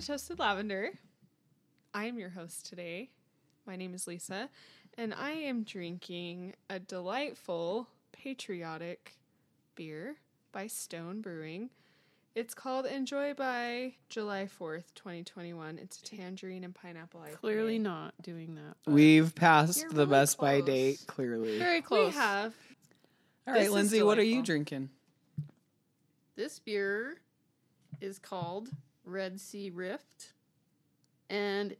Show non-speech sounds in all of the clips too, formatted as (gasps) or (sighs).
to Toasted Lavender. I am your host today. My name is Lisa, and I am drinking a delightful, patriotic beer by Stone Brewing. It's called Enjoy by July 4th, 2021. It's a tangerine and pineapple IPA. Clearly not doing that. We've passed You're the really best by close. date, clearly. very close. We have. All this is Lindsay, what are you delightful. drinking? This beer is called Red Sea Rift, and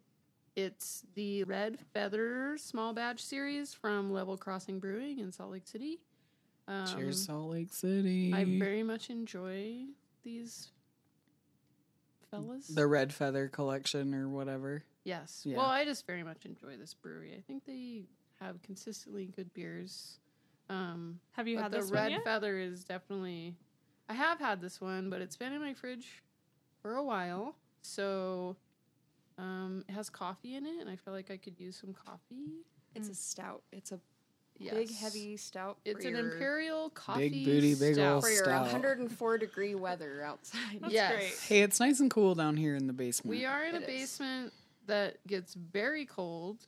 it's the Red Feather small batch series from Level Crossing Brewing in Salt Lake City. Um, Cheers, Salt Lake City. I very much enjoy these fellas. the Red Feather collection or whatever. yes. Yeah. Well, I just very much enjoy this brewery. I think they have consistently good beers. Um, Have you but had the this red one yet? feather is definitely i have had this one but it's been in my fridge for a while so um it has coffee in it and i feel like i could use some coffee It's Mm. a stout. It's a yes. big, heavy stout. it's for an imperial coffee booty, big stout. ol' for your 104 degree weather outside. That's yes great. Hey, it's nice and cool down here in the basement. we are in a It is. basement that gets very cold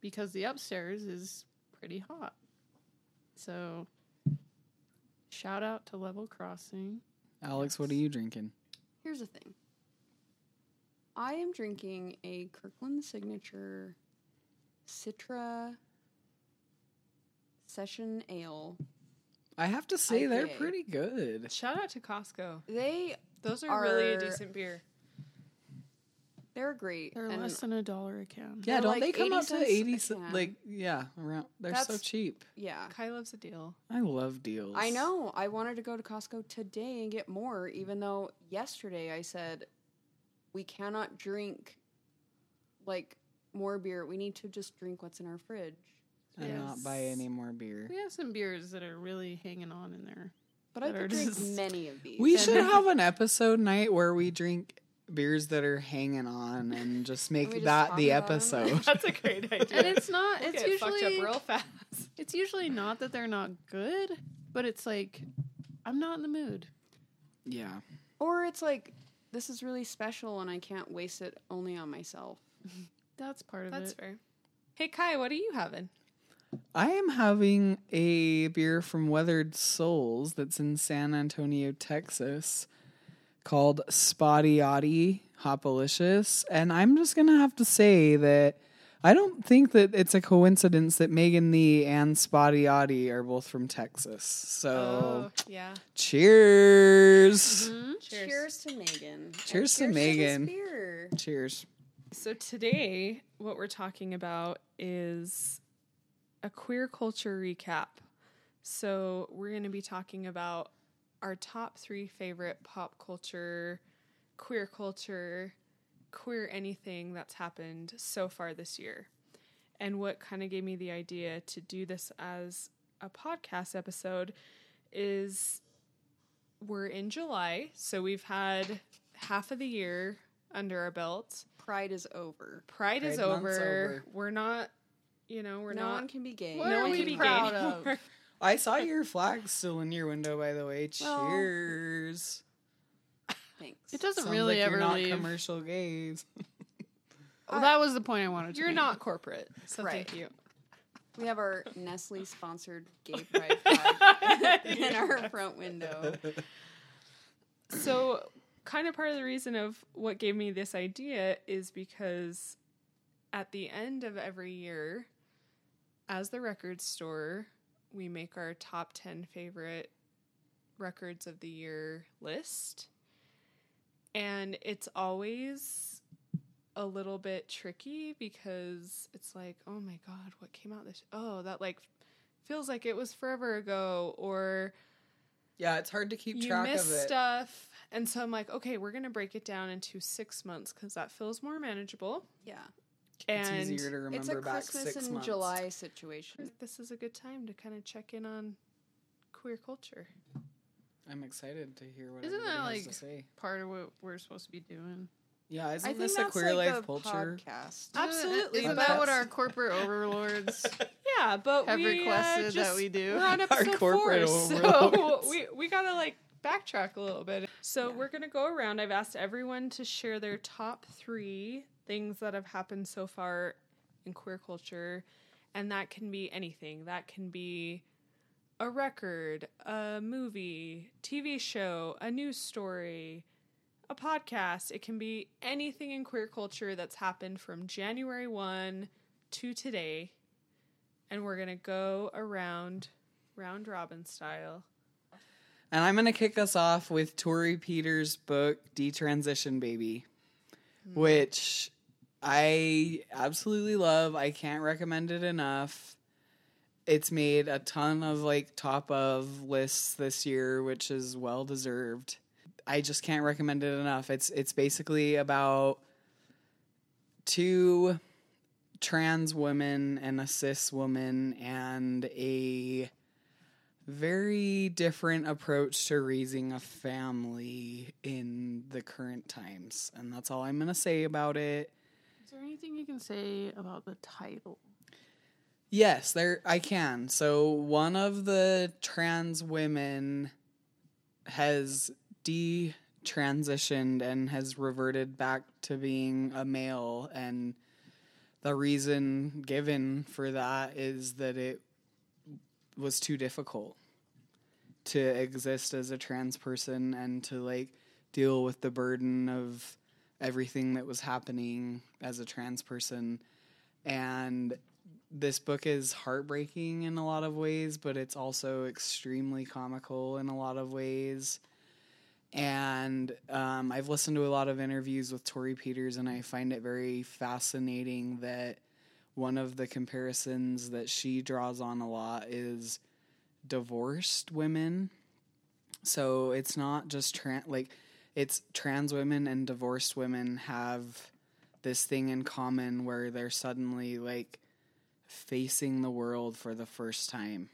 because the upstairs is pretty hot so shout out to level crossing Alex, what are you drinking? Here's the thing. I am drinking a Kirkland Signature Citra Session Ale. I have to say they're pretty good. Shout out to Costco. They Those are, really a decent beer. They're great. they're and less than a dollar a can Yeah, They're don't like they come 80 up to eighty? c- can. Like, yeah, around. They're so cheap. yeah. Kai loves a deal. I love deals. I know. I wanted to go to Costco today and get more, even though yesterday I said we cannot drink like more beer. We need to just drink what's in our fridge. and not buy any more beer. We have some beers that are really hanging on in there. But I That are could drink just- many of these. We should have an episode night where we drink beers that are hanging on and just make we just that talk the episode. (laughs) That's a great (laughs) idea. And it's not. We'll it's get fucked usually up real fast. (laughs) it's usually not that they're not good, but it's like I'm not in the mood. yeah. or it's like this is really special and I can't waste it only on myself. That's part of That's it. That's fair. Hey Kai, what are you having? I am having a beer from Weathered Souls that's in San Antonio, Texas, called Spotty Hopalicious. And I'm just going to have to say that I don't think that it's a coincidence that Megan Lee and Spotty are both from Texas. So, Oh, yeah. cheers. Mhm. Cheers. Cheers to Megan. Cheers to Megan. beer. Cheers. So today, what we're talking about is a queer culture recap. So we're going to be talking about our top three favorite pop culture, queer culture, queer anything that's happened so far this year. And what kind of gave me the idea to do this as a podcast episode is we're in July, so we've had half of the year under our belts. Pride is over. Pride, is Pride month's over. over. We're not, you know, we're no not. No one can be gay. What no one can be proud gay of? Anymore. I saw your flag still in your window, by the way. Well, Cheers. Thanks. It doesn't Sounds really like ever you're not leave. commercial gays. Well, that was the point I wanted to. You're make. not corporate, so Right. thank you. We have our Nestle sponsored gay (laughs) pride flag (laughs) in our front window. so kind of part of the reason of what gave me this idea is because at the end of every year as the record store we make our top 10 favorite records of the year list and it's always a little bit tricky because it's like oh my god what came out this oh that like feels like it was forever ago or Yeah, it's hard to keep you track miss of it. stuff and so i'm like okay we're gonna break it down into six months because that feels more manageable Yeah. It's easier to remember It's a back Christmas six in months. July situation. this is a good time to kind of check in on queer culture I'm excited to hear what Isn't everybody that, has like, to say. part of what we're supposed to be doing. Yeah, isn't think this a that's queer like life a culture? podcast. Absolutely, Isn't but that what our (laughs) corporate overlords yeah but have we, uh, requested that just- we do? we're on (laughs) Our episode four corporate so overlords. (laughs) we, we gotta like backtrack a little bit. So we're going to go around. I've asked everyone to share their top three things that have happened so far in queer culture. And that can be anything. That can be a record, a movie, TV show, a news story, a podcast. It can be anything in queer culture that's happened from January 1 to today. And we're going to go around round robin style. And I'm going to kick us off with Torrey Peters' book, Detransition Baby, Mm-hmm. which I absolutely love. I can't recommend it enough. It's made a ton of like top of lists this year, which is well deserved. I just can't recommend it enough. It's it's basically about two trans women and a cis woman and a very different approach to raising a family in the current times. And that's all I'm going to say about it. Is there anything you can say about the title? Yes, there I can. So one of the trans women has detransitioned and has reverted back to being a male and the reason given for that is that it was too difficult to exist as a trans person and to like deal with the burden of everything that was happening as a trans person. And this book is heartbreaking in a lot of ways but it's also extremely comical in a lot of ways. And um, I've listened to a lot of interviews with Torrey Peters, and I find it very fascinating that one of the comparisons that she draws on a lot is divorced women. So it's not just trans, like it's trans women and divorced women have this thing in common where they're suddenly like facing the world for the first time.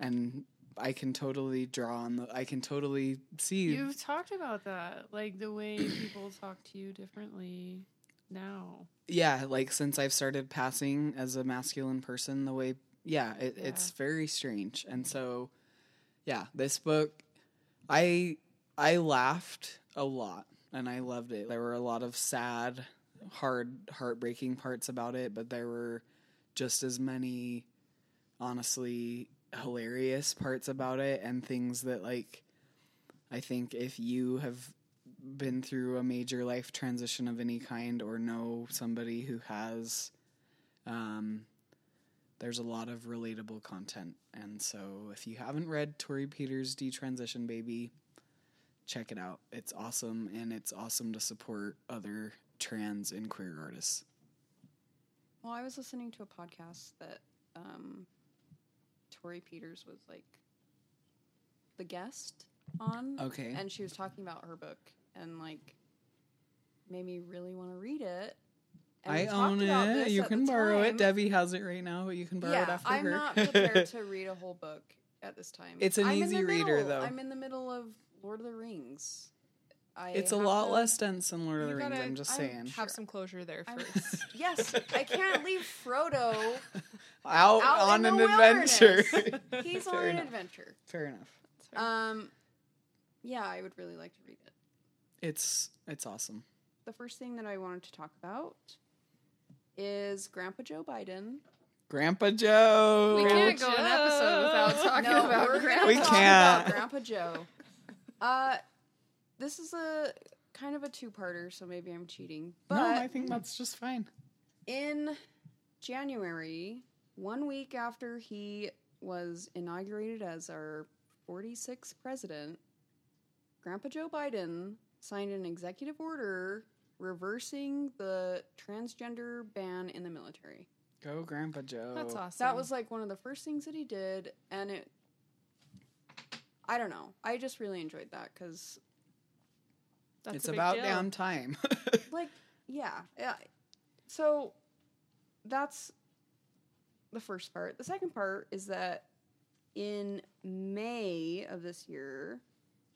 And I can totally draw on the. I can totally see. You've talked about that, like the way people talk to you differently now. yeah, like since I've started passing as a masculine person, the way yeah, it, it's very strange. And so, yeah, this book, I I laughed a lot and I loved it. There were a lot of sad, hard, heartbreaking parts about it, but there were just as many, honestly, hilarious parts about it and things that like I think if you have been through a major life transition of any kind or know somebody who has um there's a lot of relatable content and so if you haven't read Torrey Peters Detransition Baby check it out it's awesome and it's awesome to support other trans and queer artists Well, I was listening to a podcast that um, Torrey Peters was like the guest on. Okay. And she was talking about her book and like made me really want to read it. And I own it you can the borrow it. Debbie has it right now but you can borrow it yeah, after I'm her not prepared to (laughs) read a whole book at this time. It's an I'm easy reader, middle- though. I'm in the middle of Lord of the Rings. I it's a lot to- less dense than Lord of the You Rings gotta- I'm just I'm saying Have some closure there I'm- first. (laughs) Yes, I can't leave Frodo. (laughs) out, Out on in an the adventure He's Fair on an adventure. fair enough Um, yeah, I would really like to read it. It's it's awesome The first thing that I wanted to talk about is Grandpa Joe Biden. Grandpa Joe. We can't go an episode without talking no, about we're Grandpa. gonna We can't. Grandpa Joe. Uh, this is a kind of a two-parter, so maybe I'm cheating. But no, I think that's just fine. in January, one week after he was inaugurated as our 46th president, Grandpa Joe Biden signed an executive order reversing the transgender ban in the military. Go, Grandpa Joe. That's awesome. That was like one of the first things that he did, and it. I don't know. I just really enjoyed that because, That's it's a big about deal. damn time. (laughs) like, yeah, yeah. So, that's the first part. The second part is that in May of this year,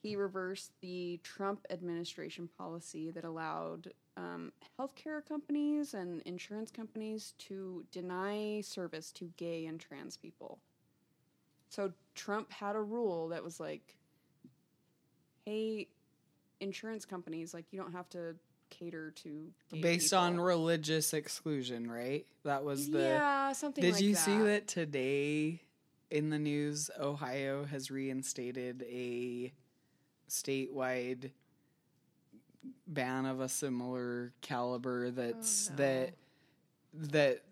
he reversed the Trump administration policy that allowed um, healthcare companies and insurance companies to deny service to gay and trans people. So Trump had a rule that was like, hey, insurance companies like you don't have to cater to gay Based on religious exclusion, right? That was the. yeah something. Did like you see that today in the news? Ohio has reinstated a statewide ban of a similar caliber that's oh, no. that that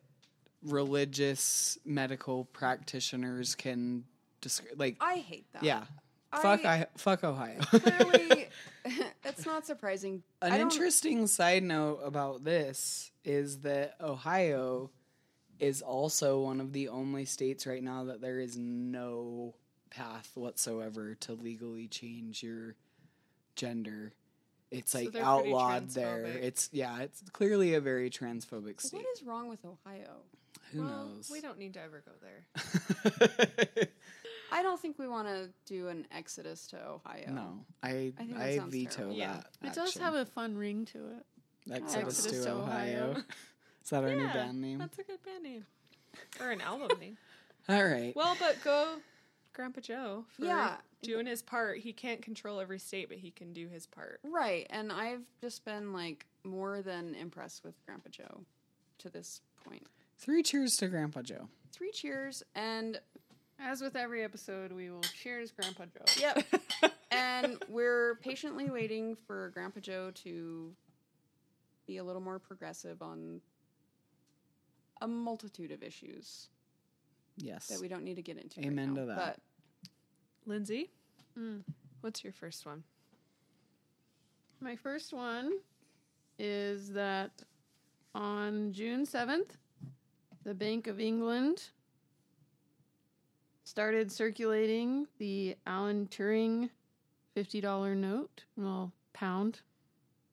religious medical practitioners can disc- like I hate that. yeah I- fuck I fuck Ohio. (laughs) Clearly, (laughs) it's not surprising. An interesting side note about this is that Ohio is also one of the only states right now that there is no path whatsoever to legally change your gender. It's So like they're outlawed there. It's yeah, it's clearly a very transphobic state. What is wrong with Ohio? Who well, knows? We don't need to ever go there. (laughs) I don't think we want to do an exodus to Ohio. no, I I think I, veto terrible. Yeah. that. It does have a fun ring to it. Exodus, Exodus to to Ohio. Ohio. (laughs) Is that our new band name? That's a good band name. Or an album name. (laughs) All right. Well, but go Grandpa Joe for Yeah. doing his part. He can't control every state, but he can do his part. Right, and I've just been like more than impressed with Grandpa Joe to this point. Three cheers to Grandpa Joe. Three cheers, and As with every episode, we will cheers Grandpa Joe. yep, (laughs) and we're patiently waiting for Grandpa Joe to be a little more progressive on a multitude of issues Yes. that we don't need to get into. right Amen now, to that. But Lindsay, Mm. what's your first one? My first one is that on June 7th, the Bank of England started circulating the Alan Turing $50 note, well, pound,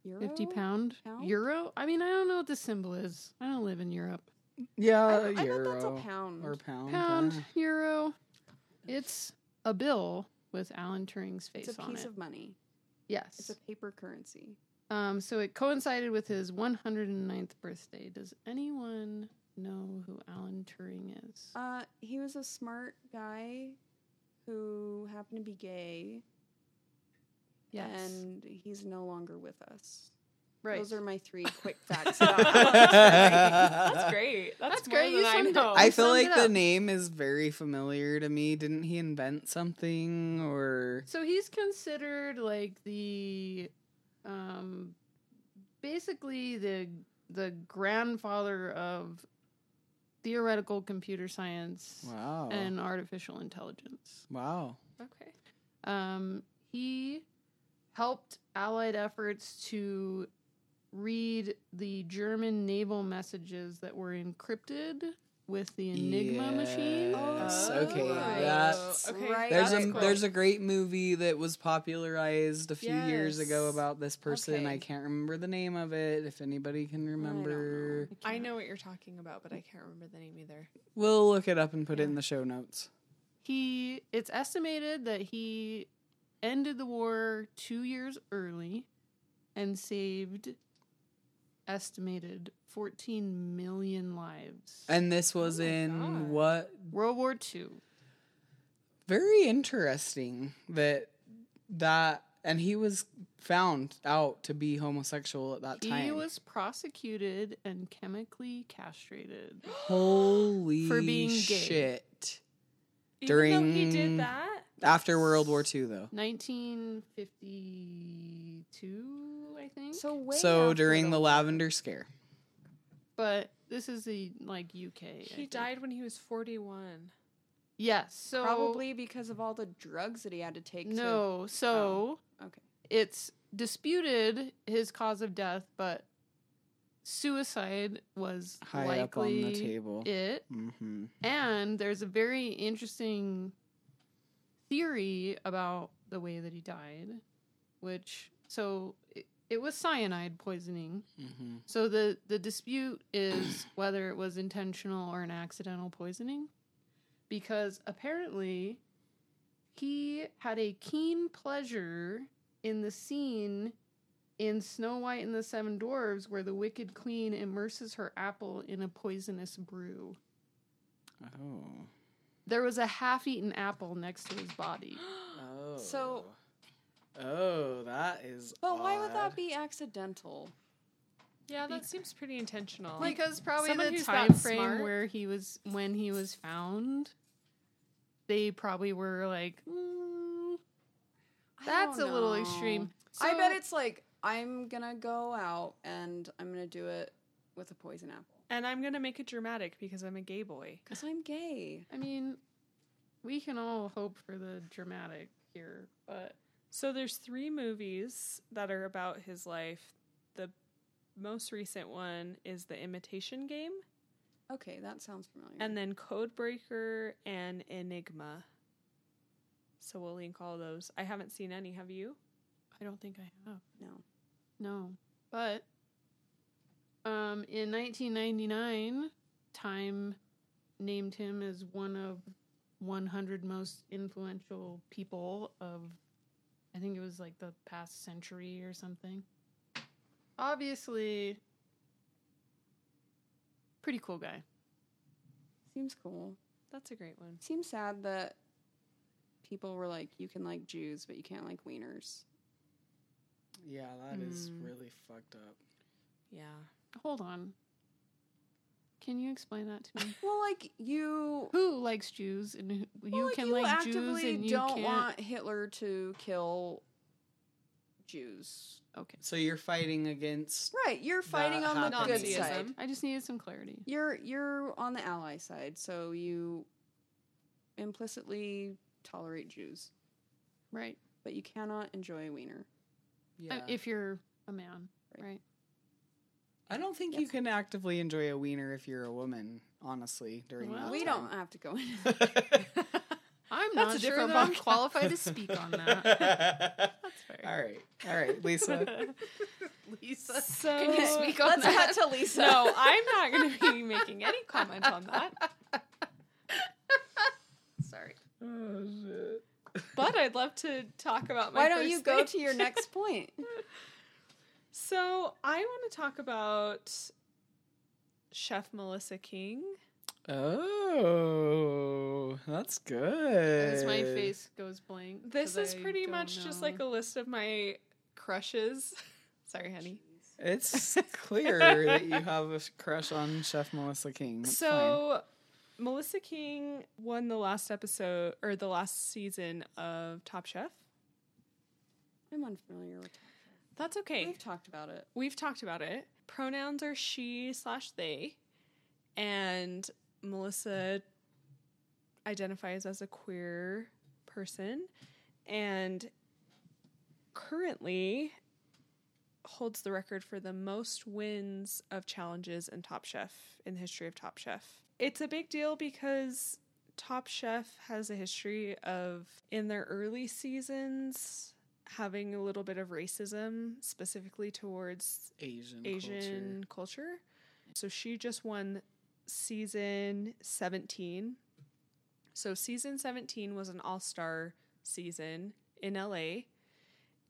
Euro? 50 pound, Pound? euro. I mean, I don't know what the symbol is. I don't live in Europe. Yeah, I, I euro thought that's a pound. or pound. Pound, yeah. euro. It's a bill with Alan Turing's face on it. it's a piece it. of money. yes. It's a paper currency. Um, so it coincided with his 109th birthday. Does anyone know who Alan Turing is? Uh, he was a smart guy who happened to be gay, yes. and he's no longer with us. Right. Those are my three (laughs) quick facts. about. (laughs) That's great. That's, That's great. You I summed it- know. I feel summed like the name is very familiar to me. Didn't he invent something or so he's considered like the, um, basically the the grandfather of theoretical computer science wow. and artificial intelligence. wow. okay. Um, he helped Allied efforts to read the German naval messages that were encrypted with the Enigma machine. Yes, Oh, okay. right. That's Okay, Right. there's that's a cool. there's a great movie that was popularized a few years ago about this person. I can't remember the name of it. If anybody can remember, I know what you're talking about, but I can't remember the name either. we'll look it up and put it in the show notes. He it's estimated that he ended the war 2 years early and saved estimated 14 million lives. And this was Oh in God. what World War II. very interesting that that and he was found out to be homosexual at that He time. He was prosecuted and chemically castrated. (gasps) Holy For being gay. shit. Even though he During- did that, After World War II though. 1952, I think. So way so after during the lavender scare. but this is the like UK. I he think. died when he was 41. Yes. So probably because of all the drugs that he had to take. no. So To, okay. it's disputed his cause of death, but suicide was High up on likely the table. it. Mm-hmm. And there's a very interesting theory about the way that he died, which so it, it was cyanide poisoning. Mm-hmm. So the the dispute is (clears throat) whether it was intentional or an accidental poisoning, because apparently he had a keen pleasure in the scene in Snow White and the Seven Dwarves where the Wicked Queen immerses her apple in a poisonous brew. Oh. There was a half-eaten apple next to his body. (gasps) (gasps) Oh. So- Oh, that is. But why would that be accidental? Yeah, that seems pretty intentional. because probably someone the who's time that frame smart- where he was when he was found, they probably were like, "Mm, that's a don't little know. extreme. I bet it's like I'm gonna go out and I'm gonna do it with a poison apple and I'm gonna make it dramatic because I'm a gay boy. because I'm gay. I mean, we can all hope for the dramatic here, but So there's three movies that are about his life. The most recent one is The Imitation Game, Okay, that sounds familiar. and then Codebreaker and Enigma. So we'll link all those. I haven't seen any. Have you? I don't think I have. no, No, but um, in 1999, Time named him as one of 100 most influential people of, I think it was like the past century or something. Obviously, pretty cool guy. seems cool. That's a great one. Seems sad that people were like, you can like Jews, but you can't like wieners. Yeah, that is Mm. really fucked up. Yeah. Hold on. Can you explain that to me? (laughs) Well, like you, who likes Jews and who, you well, like, can you like Jews actively and you don't can't? want Hitler to kill Jews. Okay. So you're fighting against. Right, you're fighting That on the good side. I just needed some clarity. You're you're on the ally side, so you implicitly tolerate Jews, Right. but you cannot enjoy a wiener. Yeah. Uh, if you're a man, Right. right? I don't think you can actively enjoy a wiener if you're a woman. Honestly, during Well, that we time. don't have to go into (laughs) I'm That's not sure different that I'm qualified to speak on that. (laughs) That's fair. all right, all right, Lisa. (laughs) Lisa, So can you speak on Let's that? cut to Lisa. No, I'm not going to be making any comment on that. Sorry. oh shit. But I'd love to talk about my Why don't first you go to your next point? So I want to talk about Chef Melissa King. Oh, that's good. As my face goes blank. This is I pretty don't much just like a list of my crushes. (laughs) Sorry, honey. It's (laughs) clear that you have a crush on Chef Melissa King. That's so Melissa King won the last episode or the last season of Top Chef. I'm unfamiliar with. That's okay. We've talked about it. We've talked about it. Pronouns are she slash they, and Melissa identifies as a queer person, and currently holds the record for the most wins of challenges in Top Chef in the history of Top Chef. It's a big deal because Top Chef has a history of in their early seasons having a little bit of racism specifically towards. Asian Asian culture. So she just won season 17. So season 17 was an all-star season in LA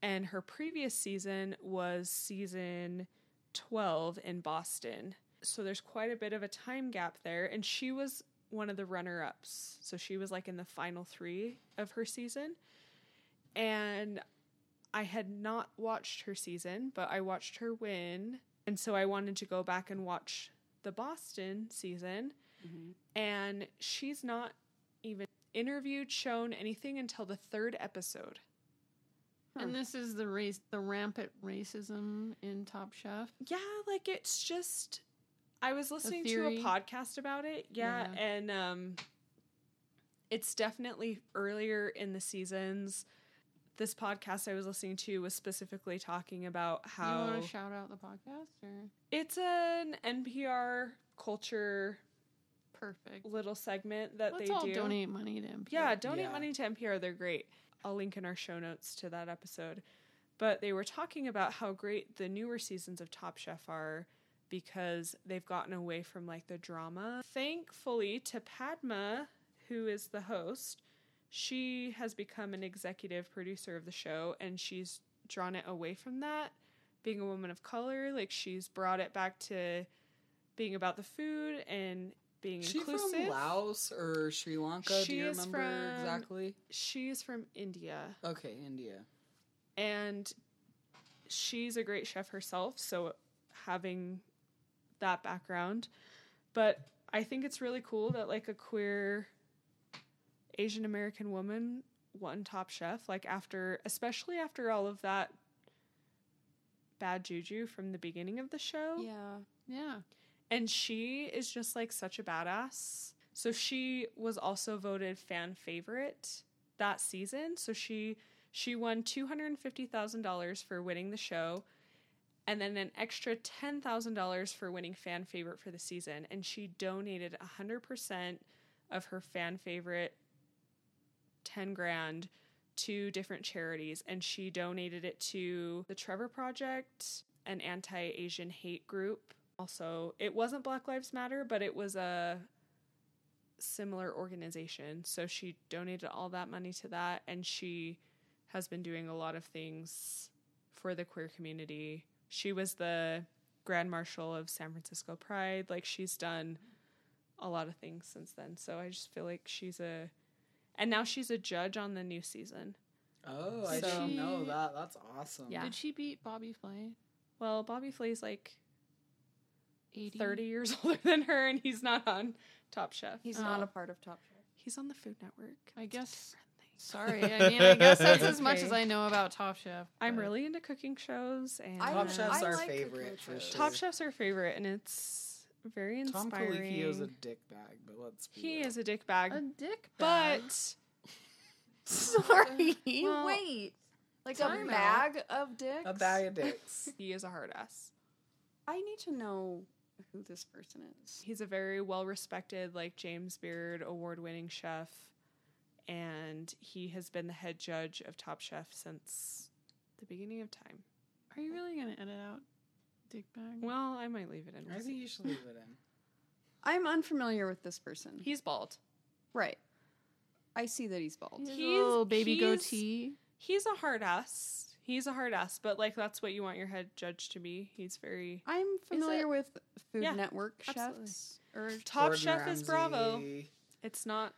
and her previous season was season 12 in Boston. So there's quite a bit of a time gap there and she was one of the runner-ups. So she was like in the final 3 of her season. And I had not watched her season, but I watched her win. And so I wanted to go back and watch the Boston season. And she's not even interviewed, shown anything until the third episode. And this is the race, the rampant racism in Top Chef. Yeah, like it's just I was listening to a podcast about it. Yeah, Yeah. and um it's definitely earlier in the seasons. This podcast I was listening to was specifically talking about Do you how want to shout out the podcast or it's an NPR culture perfect? little segment that Let's they all do. donate money to NPR. Yeah, donate Yeah. money to NPR. They're great. I'll link in our show notes to that episode. But they were talking about how great the newer seasons of Top Chef are because they've gotten away from like the drama. Thankfully to Padma, who is the host, she has become an executive producer of the show and she's drawn it away from that. Being a woman of color, like she's brought it back to being about the food and being she inclusive. from Laos or Sri Lanka? She Do you remember from- exactly? She's from India. Okay, India. and she's a great chef herself, so having that background. But I think it's really cool that like a queer Asian American woman won Top Chef, like after, especially after all of that bad juju from the beginning of the show. Yeah. Yeah. And she is just like such a badass. So she was also voted fan favorite that season. So she she won two hundred and fifty thousand dollars for winning the show, and then an extra ten thousand dollars for winning fan favorite for the season. And she donated hundred percent of her fan favorite ten grand to different charities, and she donated it to the Trevor Project, an anti-Asian hate group. Also, it wasn't Black Lives Matter, but it was a similar organization. So she donated all that money to that, and she has been doing a lot of things for the queer community. She was the Grand Marshal of San Francisco Pride. Like, she's done a lot of things since then. So I just feel like she's a. And now she's a judge on the new season. Oh, I So- didn't know that. That's awesome. Yeah. Did she beat Bobby Flay? Well, Bobby Flay's like 80? 30 years (laughs) older than her, and he's not on Top Chef. He's oh. not Oh. a part of Top Chef. He's on the Food Network. I It's guess- Sorry. I (laughs) mean, I guess that's as much as I know about Top Chef. I'm really into cooking shows, and Top Chef's I our like favorite for shows. sure. Top Chef's our favorite, and it's very Tom inspiring. Colicchio's a dick bag, but let's be he real. is a dick bag, a dick bag. but (laughs) Sorry. (laughs) Well, Wait. Like a time out. bag of dicks? a bag of dicks. (laughs) he is a hard ass. I need to know who this person is. He's a very well respected, like James Beard award winning chef, and he has been the head judge of Top Chef since the beginning of time. Are you really going to edit out dick bag? Well, I might leave it in. I think you should leave it in. I'm unfamiliar with this person. He's bald. right. I see that he's bald. He has a he's- little baby he's- goatee. He's a hard ass. He's a hard ass, but like that's what you want your head judge to be. He's very I'm familiar with Food Yeah, Network absolutely. chefs. Or Top Gordon Chef is Bravo. It's not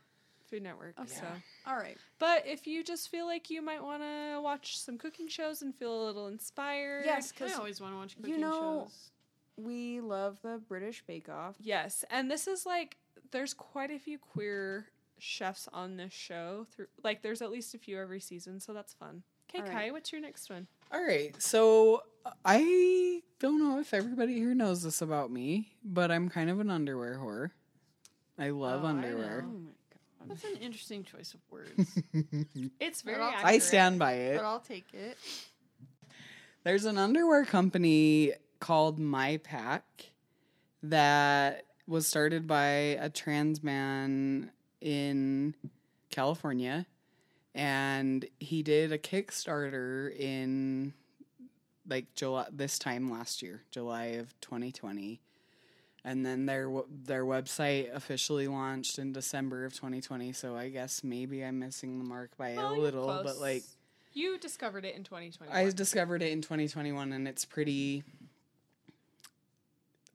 Food Network. Okay. So, all right. but if you just feel like you might want to watch some cooking shows and feel a little inspired, Yes, because I because always want to watch you cooking know- shows. we love the British Bake Off. yes, and this is like there's quite a few queer chefs on this show. Through like there's at least a few every season, so that's fun. Okay, All Kai, what's your next one? All right, so uh, I don't know if everybody here knows this about me, but I'm kind of an underwear whore. I love Oh, underwear. Oh know. my god. That's an interesting choice of words, (laughs) It's very. I'll- accurate. I stand by it. but I'll take it. There's an underwear company called My Pack that was started by a trans man in California and he did a Kickstarter in like July this time last year, July of 2020. And then their their website officially launched in December of 2020, so I guess maybe I'm missing the mark by Well, a you're little, but like you discovered it in 2020. I discovered it in 2021, and it's pretty.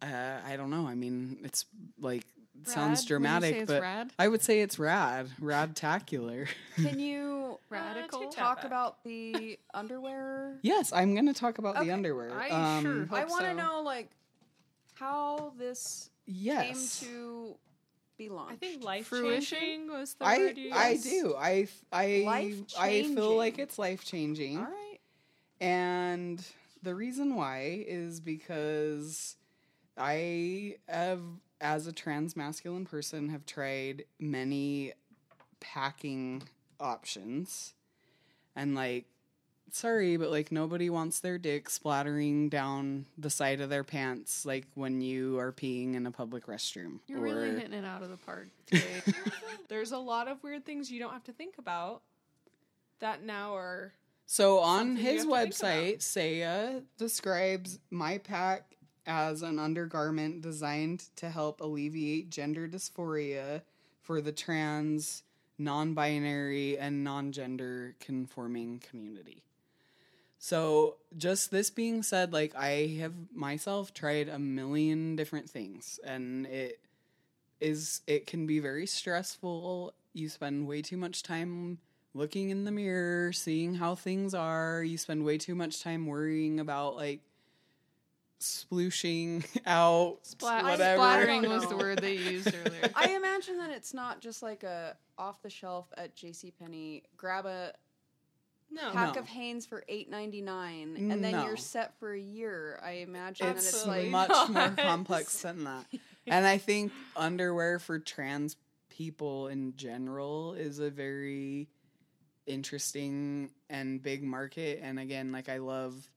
Uh, I don't know. I mean, it's like Rad? sounds dramatic, but rad? I would say it's rad, radtacular. (laughs) Can you Radical. take talk about the underwear? yes, I'm going to talk about Okay. the underwear. I Um, sure hope I want to so. know like how this Yes, came to be launched. I think life Fruition? changing was the I word you I do. I I I feel like it's life changing. All right. And the reason why is because I have, as a trans masculine person, have tried many packing options. And like, sorry, but like nobody wants their dick splattering down the side of their pants like when you are peeing in a public restroom. You're really or- hitting it out of the park today. (laughs) There's a lot of weird things you don't have to think about that now are So on his have to think website, Saya describes my pack as an undergarment designed to help alleviate gender dysphoria for the trans, non-binary, and non-gender conforming community. So, just this being said, like I have myself tried a million different things and it is it can be very stressful. You spend way too much time looking in the mirror, seeing how things are. You spend way too much time worrying about like splooshing (laughs) out, Splat- whatever. Splattering was the (laughs) word they used earlier. I imagine that it's not just like a off the shelf at JCPenney, grab a No. pack No. of Hanes for eight ninety nine, and then No. you're set for a year. I imagine that It's it's like much (laughs) more complex than that. And I think underwear for trans people in general is a very interesting and big market. And again, like I love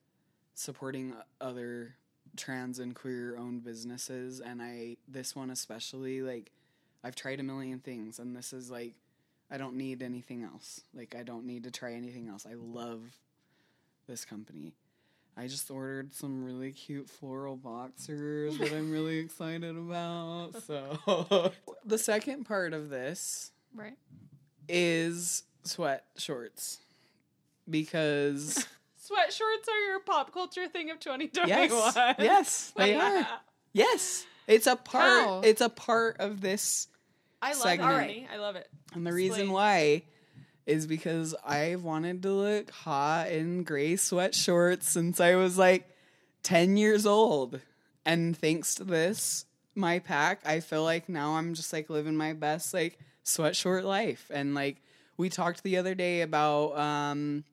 supporting other trans and queer owned businesses. And I, this one especially, like I've tried a million things and this is like, I don't need anything else. Like I don't need to try anything else. I love this company. I just ordered some really cute floral boxers that I'm really (laughs) excited about. (laughs) So, the second part of this right. is sweat shorts because (laughs) Sweat shorts are your pop culture thing of 2021. yes, yes, they are. Yes, it's a part. How? It's a part of this, I love Segment. it. Alright. I love it. and the reason why is because I've wanted to look hot in gray sweat shorts since I was like 10 years old. And thanks to this, my pack, I feel like now I'm just like living my best like sweat short life. And like we talked the other day about um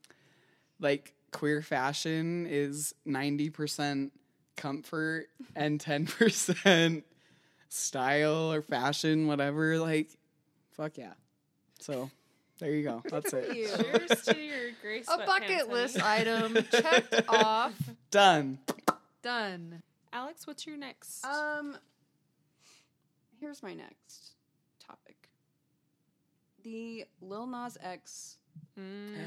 like queer fashion is 90% comfort and 10% style or fashion, whatever. Like, fuck yeah. So there you go. (laughs) That's it. Cheers to (laughs) your gray A bucket honey. list item checked (laughs) off. Done. Done. Alex, what's your next? Um, here's my next topic: the Lil Nas X.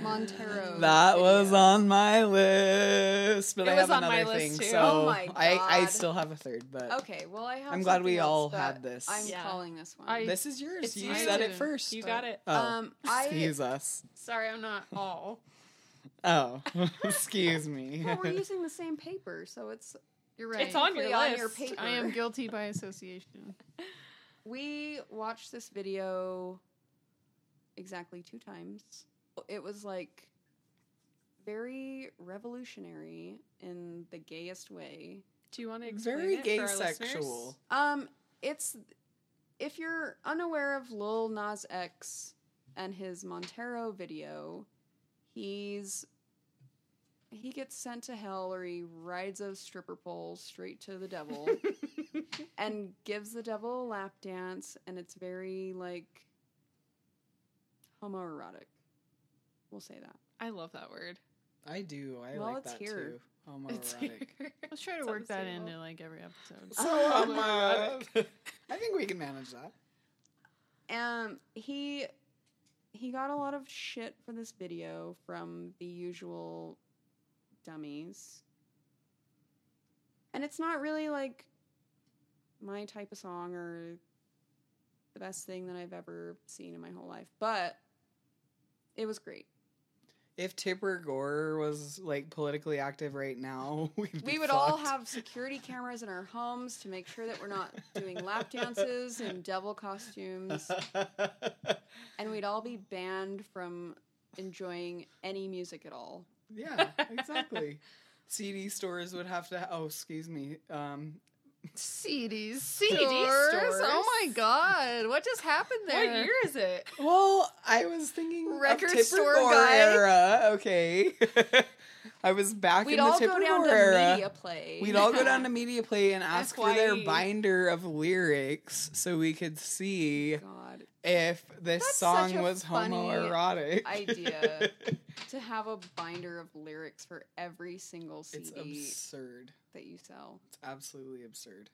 Montero. That was video. on my list, but It I was have on another my thing. list, too. So Oh my I, I still have a third, but Okay, well I have. I'm glad we all had this. I'm Yeah. calling this one. I- this is yours. You you. said it first. you got it. Oh, um, I excuse us. Sorry, I'm not all. Oh, (laughs) (laughs) excuse me. well, we're using the same paper, so it's You're right. It's on your Technically on list. your paper. I am (laughs) guilty by association. We watched this video exactly two times. It was like very revolutionary in the gayest way. Do you want to explain Very it gay for our sexual. listeners? Um, it's if you're unaware of Lil Nas X and his Montero video, he's he gets sent to hell or he rides a stripper pole straight to the devil (laughs) and gives the devil a lap dance and it's very like homoerotic. We'll say that. I love that word. I do. I Well, like it's that here. too. It's Homoerotic. (laughs) Let's try to work that so into like every episode. so homoerotic. (laughs) homoerotic. I think we can manage that. Um, he he got a lot of shit for this video from the usual dummies, and it's not really like my type of song or the best thing that I've ever seen in my whole life, but it was great. If Tipper Gore was like politically active right now, (laughs) We would all have security cameras in our homes to make sure that we're not doing lap dances in devil costumes. (laughs) and we'd all be banned from enjoying any music at all. yeah, exactly. (laughs) CD stores would have to. Oh, excuse me. Um. CD stores. stores? Oh my god. What just happened there? What year is it? well, I was thinking Record of store guy? era. Okay, (laughs) I was back We'd in the all Tipper go down Gore to era. Media Play. We'd all go (laughs) down to Media Play and ask for their binder of lyrics so we could see oh God, if this That's song was homoerotic. idea. (laughs) to have a binder of lyrics for every single CD. it's absurd. That you sell. It's absolutely absurd.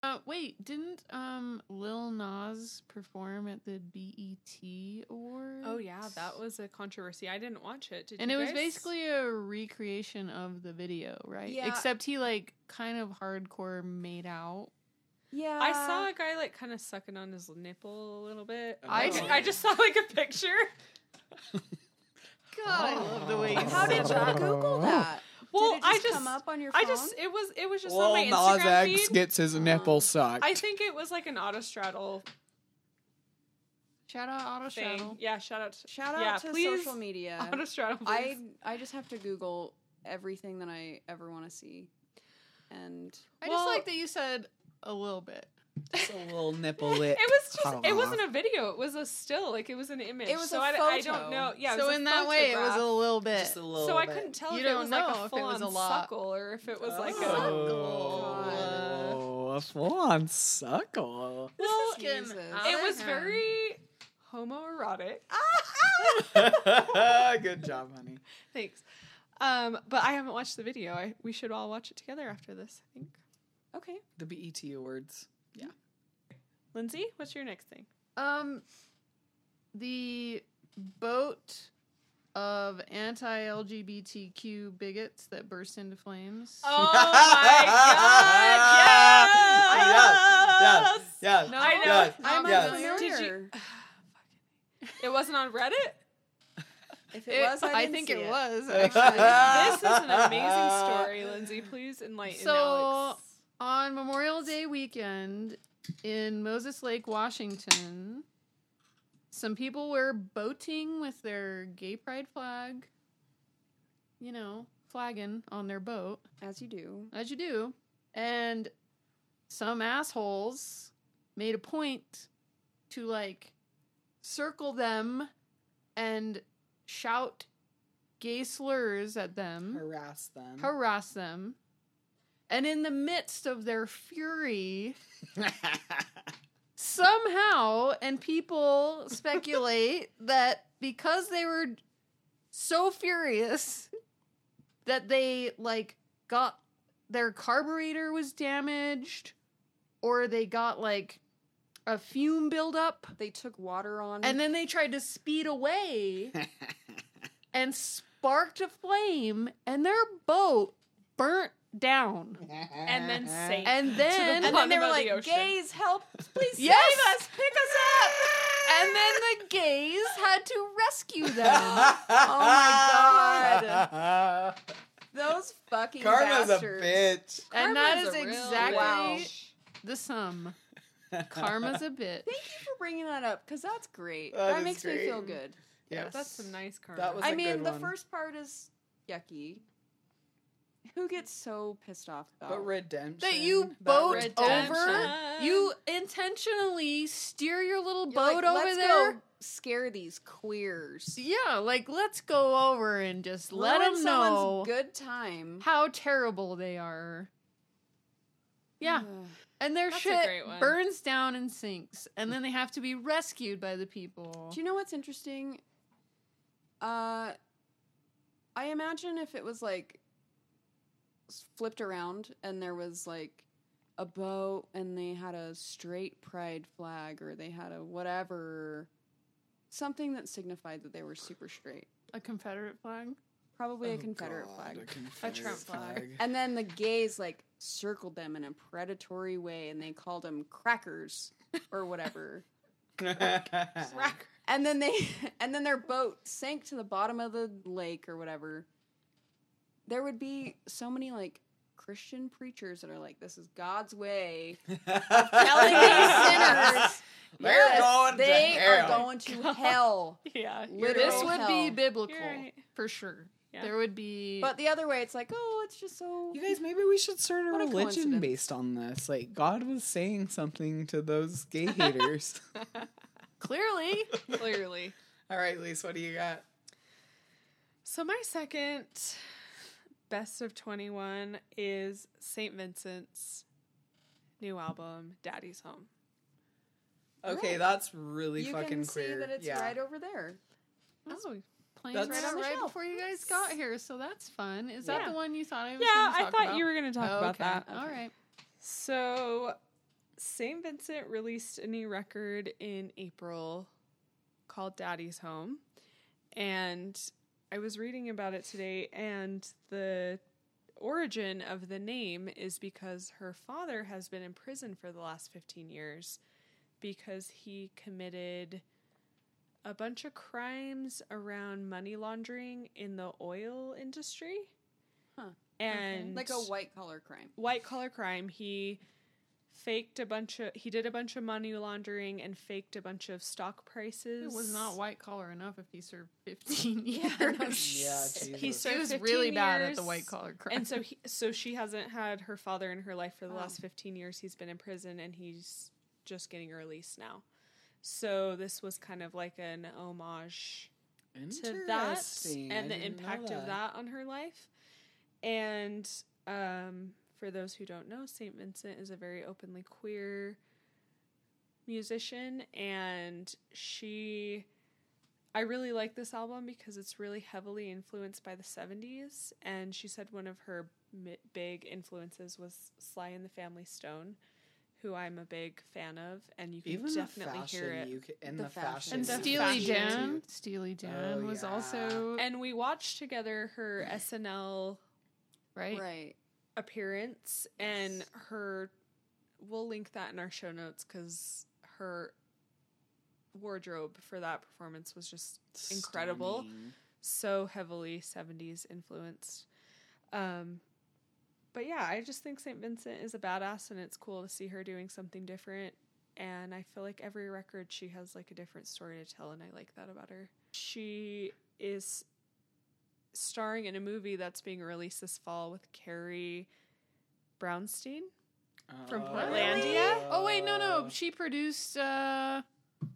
Uh, wait, didn't um Lil Nas perform at the BET Awards? Oh yeah, that was a controversy. I didn't watch it. Did and you it was basically a recreation of the video, right? Yeah. Except he like kind of hardcore made out. Yeah, I saw a guy like kind of sucking on his nipple a little bit. Oh. I, I just saw like a picture. (laughs) God, I love the way you How did you that. Google that? Well, did it I just just come up on your I just it was it was just Lil on my Nas Instagram X feed. gets his nipple sucked. I think it was like an autostraddle. Shout out Auto thing. Straddle. Yeah, shout out. To, Shout out yeah, to please, social media. (laughs) Auto Straddle, I please. I just have to Google everything that I ever want to see, and I Well- just like that you said a little bit. Just a little nipple lit. (laughs) It was just. It wasn't a video. It was a still. Like it was an image. It was so a I, I photo. don't know. Yeah. so was a in that way, it was a little bit. Just a little So I bit. couldn't tell You if don't was like know a if it was on a lot. suckle or if it was like a. Oh, a full on suckle. Well, getting Jesus. it was hand. very homoerotic. (laughs) Good job, honey. Thanks. Um, but I haven't watched the video. I, we should all watch it together after this. I think. okay. The BET Awards. Lindsay, what's your next thing? Um, the boat of anti-LGBTQ bigots that burst into flames. Oh my god! (laughs) Yes, yes, No, I know. yes, I'm yes. unfamiliar. Did you- (sighs) It wasn't on Reddit. If it, It- was, I, I didn't think see it, it was (laughs) this is an amazing story, Lindsay. Please enlighten So- Alex. On Memorial Day weekend in Moses Lake, Washington, some people were boating with their gay pride flag, you know, flagging on their boat. as you do. as you do. And some assholes made a point to like circle them and shout gay slurs at them, Harass them. harass them. And in the midst of their fury, (laughs) somehow, and people speculate that because they were so furious that they like got their carburetor was damaged or they got like a fume buildup They took water on. and then they tried to speed away (laughs) and sparked a flame and their boat burnt down And then (laughs) sank. and then and then they were of the like, "Gays, help! Please (laughs) Yes! save us! Pick us up!" and then the gays had to rescue them (laughs) Oh my god, those fucking Karma's a bitch. and that Karma's is a real exactly Wow. the sum karma's a bitch Thank you for bringing that up because that's great. That That, is makes me feel good. yes That's some nice karma. That was I a mean, good the one. first part is yucky. Who gets so pissed off about? But redemption. that you boat redemption. over you intentionally steer your little You're boat like, over Let's there Go scare these queers. yeah like let's go over and just let Ruin them know good time. how terrible they are yeah (sighs) and their That's shit burns down and sinks and then they have to be rescued by the people Do you know what's interesting? Uh, I imagine if it was like s- flipped around and there was like a boat and they had a straight pride flag or they had a whatever, something that signified that they were super straight. a confederate flag Probably a Oh, Confederate God, flag. A, Confederate Trump flag. And then the gays like circled them in a predatory way and they called them crackers or whatever. Rack. (laughs) and then they (laughs) and then their boat sank to the bottom of the lake or whatever there would be so many like christian preachers that are like this is god's way of (laughs) telling these sinners (laughs) They're yes, going to hell. are going to hell (laughs) Yeah. this right. would be biblical right. for sure Yeah. there would be but the other way it's like oh it's just so You guys, maybe we should start a What a religion coincidence. based on this. Like God was saying something to those gay haters. clearly Clearly. All right, Lise, what do you got? So my second best of 21 is St. Vincent's new album, Daddy's Home. Okay, Right. that's really you fucking can see queer. that it's yeah. right over there Oh, oh planes That's- right Right on out the right shelf. before you guys got here so that's fun is that Yeah. the one you thought i was yeah, gonna talk about? Yeah, I talk thought about? you were going to talk Oh, about okay. that. all right So, St. Vincent released a new record in April called Daddy's Home. And I was reading about it today, and the origin of the name is because her father has been in prison for the last 15 years because he committed a bunch of crimes around money laundering in the oil industry. Huh. And like a white collar crime white collar crime. He faked a bunch of he did a bunch of money laundering and faked a bunch of stock prices. It was not white collar enough if he served 15 (laughs) years. Yeah, no Yeah, (laughs) He Jesus. served He was 15 really bad at the white collar crime. And so he, so she hasn't had her father in her life for the Wow. last 15 years. He's been in prison and he's just getting released now. So this was kind of like an homage to that Interesting. I and the didn't know impact of that on her life. And um, for those who don't know, St. Vincent is a very openly queer musician, and she. I really like this album because it's really heavily influenced by the 70s. And she said one of her big influences was Sly and the Family Stone, who I'm a big fan of. And you can Even definitely fashion, hear it. you ca- and The the, fashion. fashion, And the Steely fashion. Dan. Steely Dan Oh, was yeah. also And we watched together her SNL right. Right. Appearance and her we'll link that in our show notes because her wardrobe for that performance was just incredible. So heavily 70s influenced. Um but yeah i just think st vincent is a badass and it's cool to see her doing something different. And i feel like every record she has like a different story to tell and i like that about her. She is starring in a movie that's being released this fall with carrie brownstein From Oh. Portlandia? Oh wait, no, no. She produced uh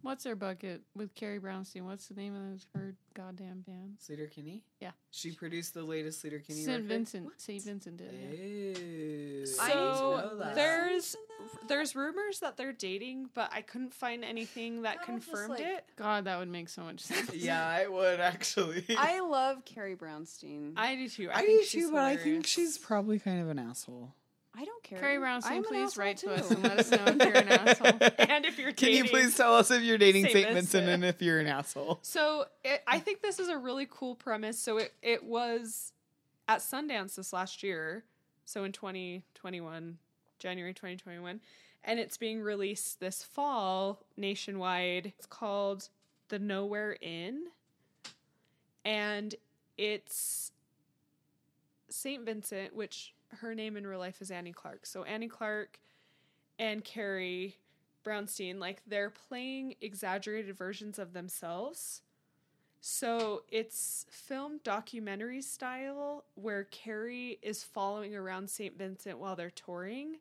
what's her bucket with Carrie Brownstein? What's the name of her goddamn band? Sleater Kinney? Yeah. She produced the latest Sleater Kinney St. record? Vincent. St. Vincent did. Yeah. Ew. So I didn't know that. there's there's rumors that they're dating, but I couldn't find anything that That was just, confirmed like- it. God, that would make so much sense. (laughs) Yeah, I would actually. I love Carrie Brownstein. I, I do too. I, I, think do she's too, but I think she's probably kind of an asshole. Don't care. Carrie I'm Brownstein, please asshole write to us and let us know if you're an (laughs) asshole. and if you're Can you please tell us if you're dating Saint Saint Vincent Vincent. and if you're an asshole? So it, I think this is a really cool premise. So it it was at Sundance this last year, so in 2021, January 2021, and it's being released this fall nationwide. It's called The Nowhere Inn, and it's Saint Vincent, which her name in real life is Annie Clark. So Annie Clark and Carrie Brownstein, like they're playing exaggerated versions of themselves. So it's film documentary style where Carrie is following around St. Vincent while they're touring,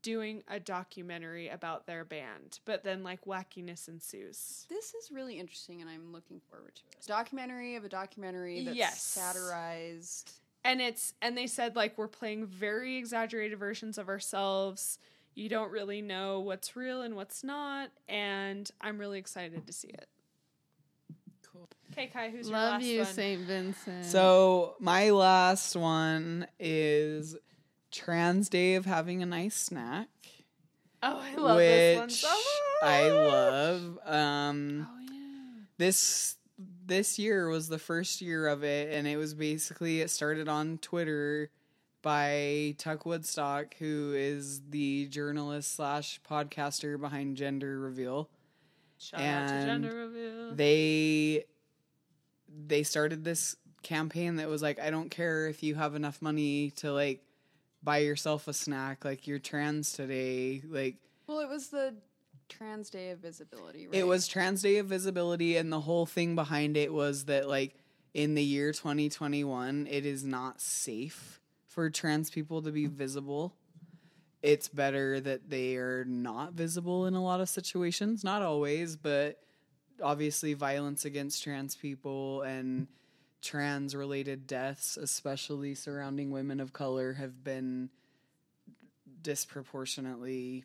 doing a documentary about their band. But then like wackiness ensues. This is really interesting, and I'm looking forward to it. Documentary of a documentary that's Yes. satirized. And it's and they said like we're playing very exaggerated versions of ourselves you don't really know what's real and what's not and i'm really excited to see it Cool. okay kai who's your Love last you, one St. Vincent. So my last one is Trans Day of having a nice snack, oh i love which this one so much I love. Um, Oh yeah. this this year was the first year of it, and it was basically it started on Twitter by Tuck Woodstock, who is the journalist slash podcaster behind Gender Reveal. shout out to and gender reveal they they started this campaign that was like i don't care if you have enough money to like buy yourself a snack like you're trans today like Well, it was the Trans Day of Visibility, right? it was trans day of visibility and the whole thing behind it was that like in the year 2021 it is not safe for trans people to be visible it's better that they are not visible in a lot of situations not always but obviously violence against trans people and trans related deaths especially surrounding women of color have been disproportionately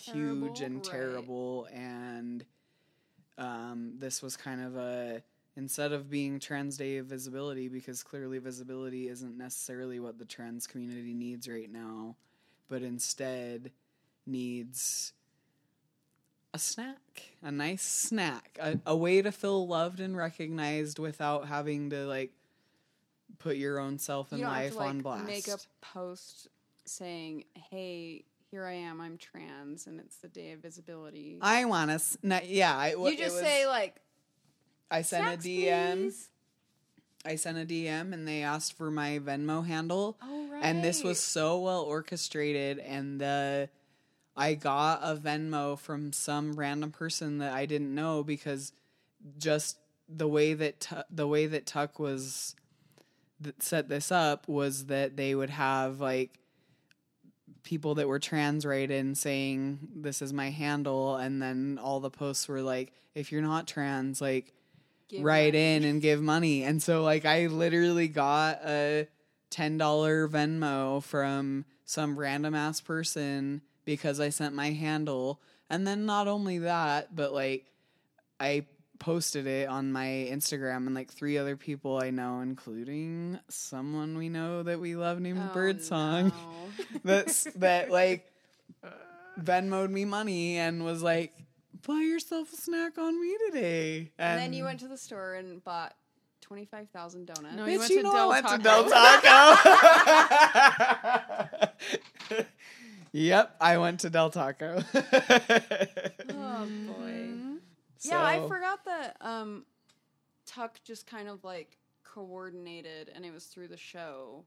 huge and right. terrible and um, this was kind of a instead of being trans day of visibility because clearly visibility isn't necessarily what the trans community needs right now but instead needs a snack a nice snack a, a way to feel loved and recognized without having to like put your own self and life to, like, on blast Make a post saying, "Hey, here I am. I'm trans, and it's the Day of Visibility." i want to sna- yeah I, you just say like, I sent a DM. please." I sent a DM and they asked for my Venmo handle. Oh right. and this was so well orchestrated and the i got a venmo from some random person that i didn't know because just the way that Tu- the way that tuck was that set this up was that they would have like people that were trans write in saying this is my handle and then all the posts were like if you're not trans like Give write money. in and give money. And so like I literally got a ten dollar Venmo from some random ass person because I sent my handle. And then not only that, but like I posted it on my Instagram and like three other people I know, including someone we know that we love named Oh, Birdsong. no. (laughs) That's that like Venmoed me money and was like, buy yourself a snack on me today. And then you went to the store and bought twenty five thousand donuts. No, you Bitch, went you to know Del I went to Del Taco. (laughs) yep, I went to Del Taco. (laughs) Oh boy. Yeah, I forgot that um Tuck just kind of like coordinated and it was through the show.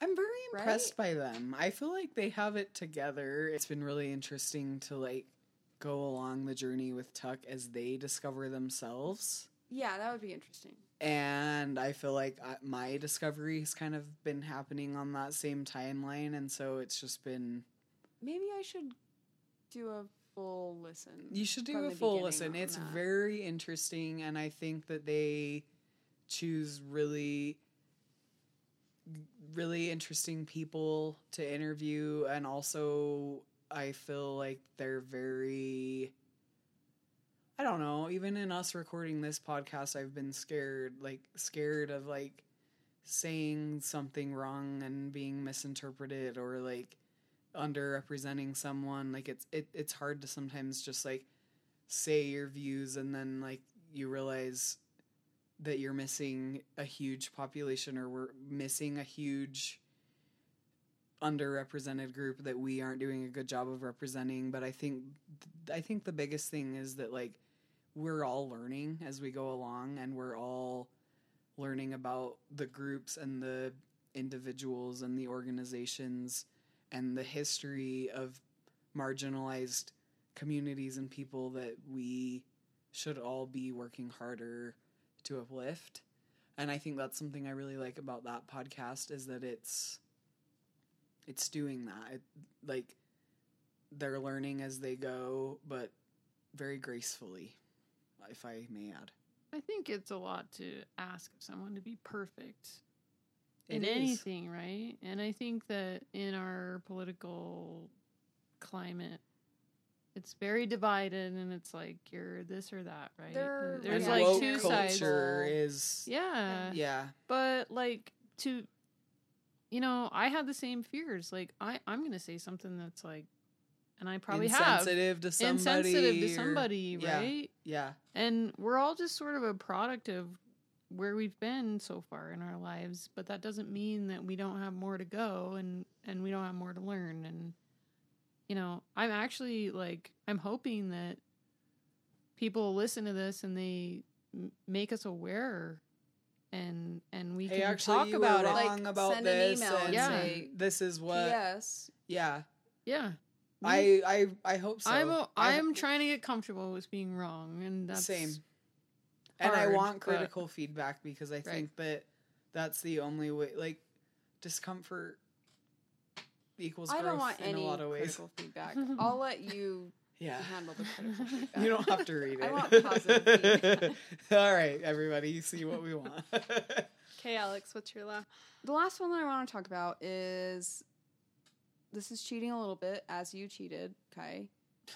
I'm very Right? impressed by them. I feel like they have it together. It's been really interesting to like go along the journey with Tuck as they discover themselves. Yeah, that would be interesting. and I feel like my discovery has kind of been happening on that same timeline, and so it's just been. Maybe I should do a full listen. You should do a full listen. It's that. very interesting, and I think that they choose really, really interesting people to interview, and also I feel like they're very. I don't know. Even in us recording this podcast, I've been scared, like scared of like saying something wrong and being misinterpreted or like underrepresenting someone. Like it's it, it's hard to sometimes just like say your views and then like you realize that you're missing a huge population or we're missing a huge underrepresented group that we aren't doing a good job of representing but i think i think the biggest thing is that like we're all learning as we go along and we're all learning about the groups and the individuals and the organizations and the history of marginalized communities and people that we should all be working harder to uplift. And I think that's something I really like about that podcast is that it's it's doing that. It, like they're learning as they go, but very gracefully, if I may add. I think it's a lot to ask someone to be perfect It in is. anything, right? And I think that in our political climate, it's very divided, and it's like you're this or that, right? There- There's And like woke two culture sides. is Yeah. yeah. but like to, you know, I have the same fears. Like I, I'm gonna say something that's like, and I probably have insensitive to somebody. insensitive to or- somebody, yeah. right? Yeah. And we're all just sort of a product of where we've been so far in our lives, but that doesn't mean that we don't have more to go and and we don't have more to learn and you know, I'm actually like I'm hoping that people listen to this and they m- make us aware and and we Hey, can actually, talk you about were it. wrong Like, about send an this. email and and Yeah. say, this is what. Yes. Yeah. Yeah. I I I hope so. I'm a, I- I'm trying to get comfortable with being wrong and that's same. And I want but- critical feedback because I think that that's the only way. Like discomfort equals I growth don't want in any lot of ways. critical feedback. (laughs) I'll let you (laughs) Yeah. handle the (laughs) critical feedback. You don't have to read it. I want positive feedback. All right, everybody, you see what we want. Okay, Alex, what's your last? The last one that I want to talk about is this is cheating a little bit, as you cheated, okay?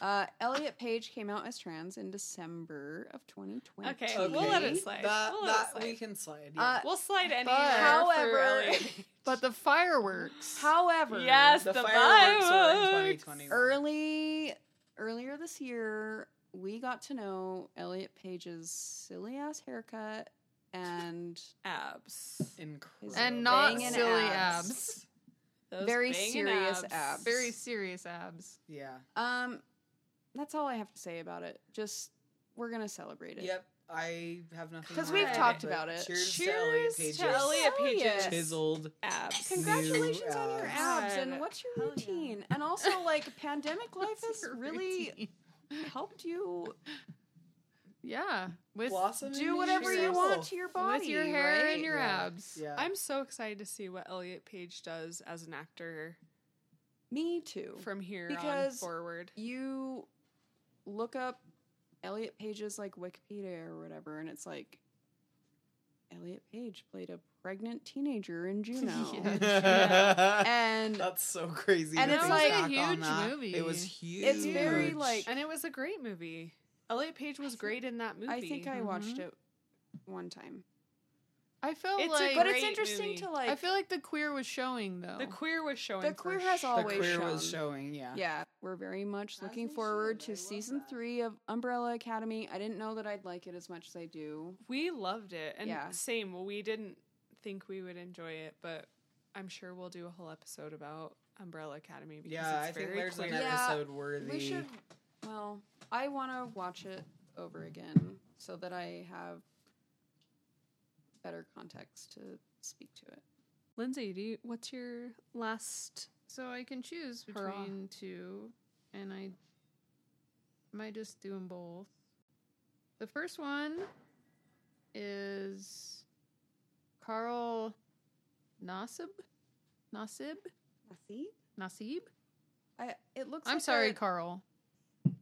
Uh, Elliot Page came out as trans in December of 2020. Okay, we'll let it slide. That, We'll let it that slide. we can slide. Uh, We'll slide anywhere. But- However- (laughs) but the fireworks. However, yes, the, the, fireworks are in fireworks. 2021. early earlier this year, we got to know Elliot Page's silly ass haircut and abs. Incredible. and not Banging silly abs. abs. Those Very banging serious abs. Very serious abs. yeah. um that's all I have to say about it. Just we're gonna celebrate it. Yep, I have nothing. 'Cause to we've add, talked about it. Cheers, Cheers to Elliot to Page's Page's chiseled. abs. Congratulations New on your abs. abs and what's your Hell yeah. routine? And also like (laughs) pandemic life has really routine? helped you Yeah, with Blossom do whatever you yourself. want to your body. with your hair right? and your Yeah. abs. Yeah, I'm so excited to see what Elliot Page does as an actor Me too. from here Because- on forward. you look up Elliot Page's like Wikipedia or whatever, and it's like Elliot Page played a pregnant teenager in (laughs) Juno. Yeah. (laughs) And That's so crazy. And to it's like- a huge movie. It was huge. It's very, like- And it was a great movie. Elliot Page was great in that movie. I think I watched Mhm. it one time. I felt It's a like, But it's interesting movie. to like I feel like the queer was showing though. the queer was showing. the for queer has sure. the queer shown. was showing. Yeah. Yeah, we're very much looking forward to season that. three of Umbrella Academy. I didn't know that I'd like it as much as I do. We loved it, and Yeah. same. Well, we didn't think we would enjoy it, but I'm sure we'll do a whole episode about Umbrella Academy because Yeah, I it's think very there's queer. an Yeah, episode worthy. We should. Well, I want to watch it over again so that I have better context to speak to it. Lindsay, do you, what's your last? so I can choose Hurrah. between two, and I might just do them both. The first one is Carl Nassib. Nassib? Nassib? Nassib. I. It looks. I'm like sorry, a Carl.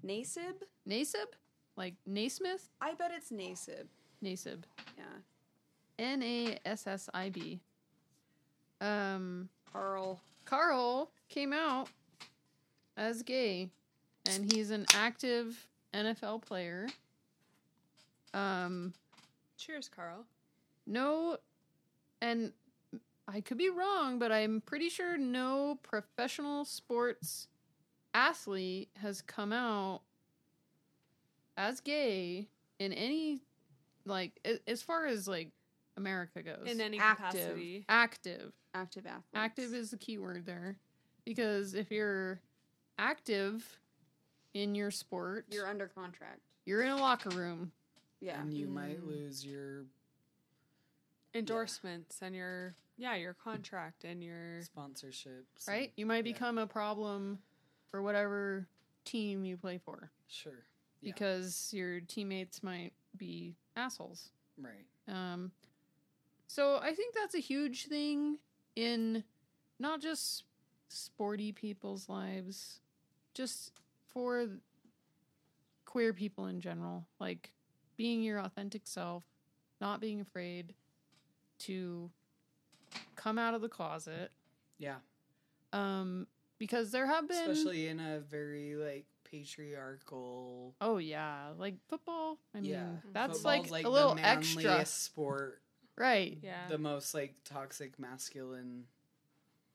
Nassib. Nassib, like Naismith. I bet it's Nassib. Nassib. Yeah. N A S S I B. Um, Carl. Carl came out as gay, and he's an active NFL player. Um, Cheers, Carl. no, and I could be wrong, but I'm pretty sure no professional sports athlete has come out as gay in any like as far as like America goes. In any Active. capacity, active. Active athlete. Active is the key word there. Because if you're active in your sport, You're under contract. you're in a locker room. Yeah. and you might Mm. lose your endorsements and your yeah your contract and your sponsorships. right? You might Yeah. become a problem for whatever team you play for Sure. Yeah. because your teammates might be assholes. Right. Um, so I think that's a huge thing in not just sporty people's lives, just for queer people in general. Like being your authentic self, not being afraid to come out of the closet. Yeah. Um, because there have been Especially in a very like patriarchal. oh yeah, like football. I mean, yeah. that's Football's, like, the a little extra, sport. Right? yeah The most like toxic masculine.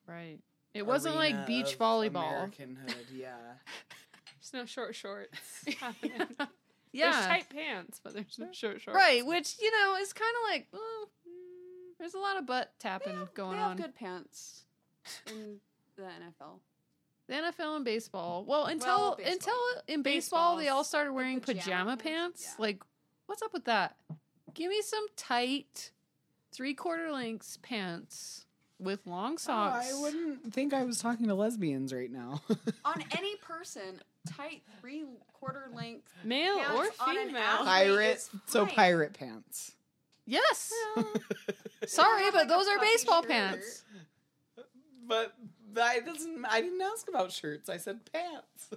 Right. It wasn't like beach of volleyball. Americanhood. Yeah. (laughs) there's no short shorts (laughs) happening. There's yeah. tight pants, but there's no short shorts. Right, which, you know, is kind of like, well, mm, there's a lot of butt tapping have, going they have on. good pants in the NFL. The NFL and baseball. Well, until Well, baseball. until in baseball they all started wearing pajama pajama, pants, pants. yeah. Like, what's up with that? Give me some tight three quarter lengths pants with long socks. Oh, I wouldn't think I was talking to lesbians right now. (laughs) On any person, tight three quarter length male or Pants on female. pirate. So pirate pants. Yes. Well, (laughs) Sorry, but like, those are baseball shirt. pants. But that doesn't. I didn't ask about shirts. I said pants.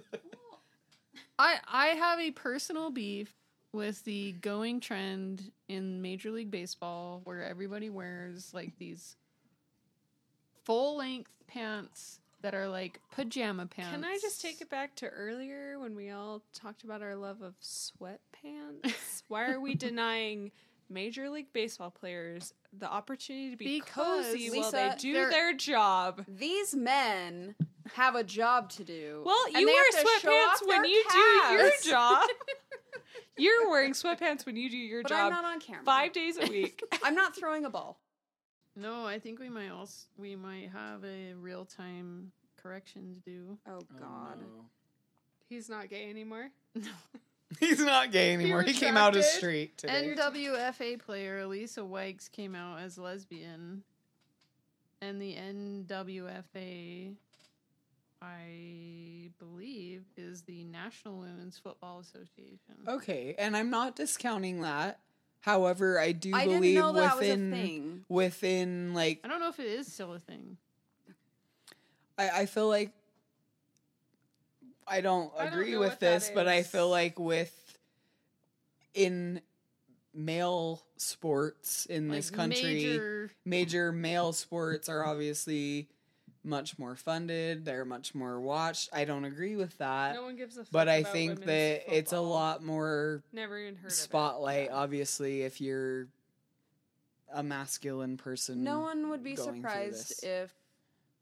I I have a personal beef with the going trend in Major League Baseball where everybody wears like these full length pants that are like pajama pants. Can I just take it back to earlier when we all talked about our love of sweatpants? (laughs) Why are we denying Major League Baseball players the opportunity to be Because, cozy while they do their job? These men have a job to do. Well, you wear sweatpants when you do your job. (laughs) You're wearing sweatpants when you do your But job I'm not on camera. five days a week. (laughs) I'm not throwing a ball. No, I think we might also we might have a real time correction to do. Oh Oh, God. no. He's not gay anymore. (laughs) He's not gay anymore. He, came out as retracted. straight today. NWFA player Elisa Wykes came out as lesbian, and the NWFA, I believe, is the National Women's Football Association. okay, and I'm not discounting that. However, I do I didn't believe know that was a within thing. within like I don't know if it is still a thing. I, I feel like I don't I don't agree with this, but I feel like with in male sports in Like this country, major, major- male sports are obviously much more funded. They're much more watched. I don't agree with that, No one gives a fuck but I about think women's that it's a lot more Never even heard spotlight. of it. Obviously, if you're a masculine person, No one would be surprised if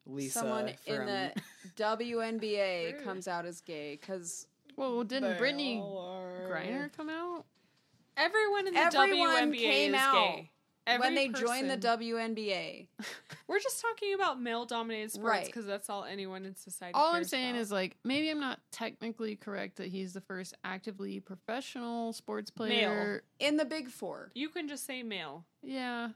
Lisa someone in from- the (laughs) WNBA comes out as gay because Well, didn't Brittney. Griner come out? Everyone in the Everyone WNBA came is out gay. Every when they join the person. WNBA. (laughs) We're just talking about male-dominated sports Right. because that's all anyone in society. All I'm saying about. is like maybe I'm not technically correct that he's the first actively professional sports player. In the Big Four. you can just say male. Yeah.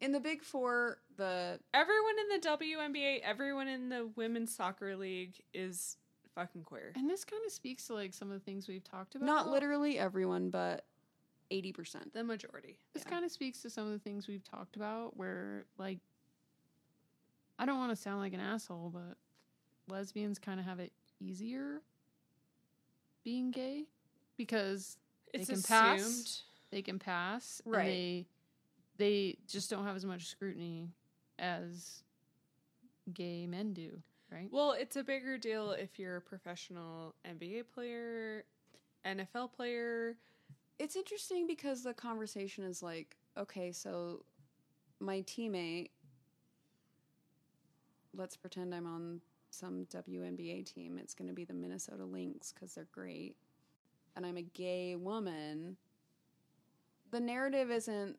In the Big Four, the Everyone in the WNBA, everyone in the women's soccer league is fucking queer. And this kind of speaks to like some of the things we've talked about. not literally everyone, but eighty percent. The majority. This Yeah. kind of speaks to some of the things we've talked about where like I don't want to sound like an asshole, but lesbians kind of have it easier being gay because It's can assumed. pass. they can pass Right. and they they just don't have as much scrutiny as gay men do, right? Well, it's a bigger deal if you're a professional NBA player, NFL player. It's interesting because the conversation is like, okay, so my teammate, let's pretend I'm on some WNBA team. It's going to be the Minnesota Lynx because they're great. And I'm a gay woman. The narrative isn't,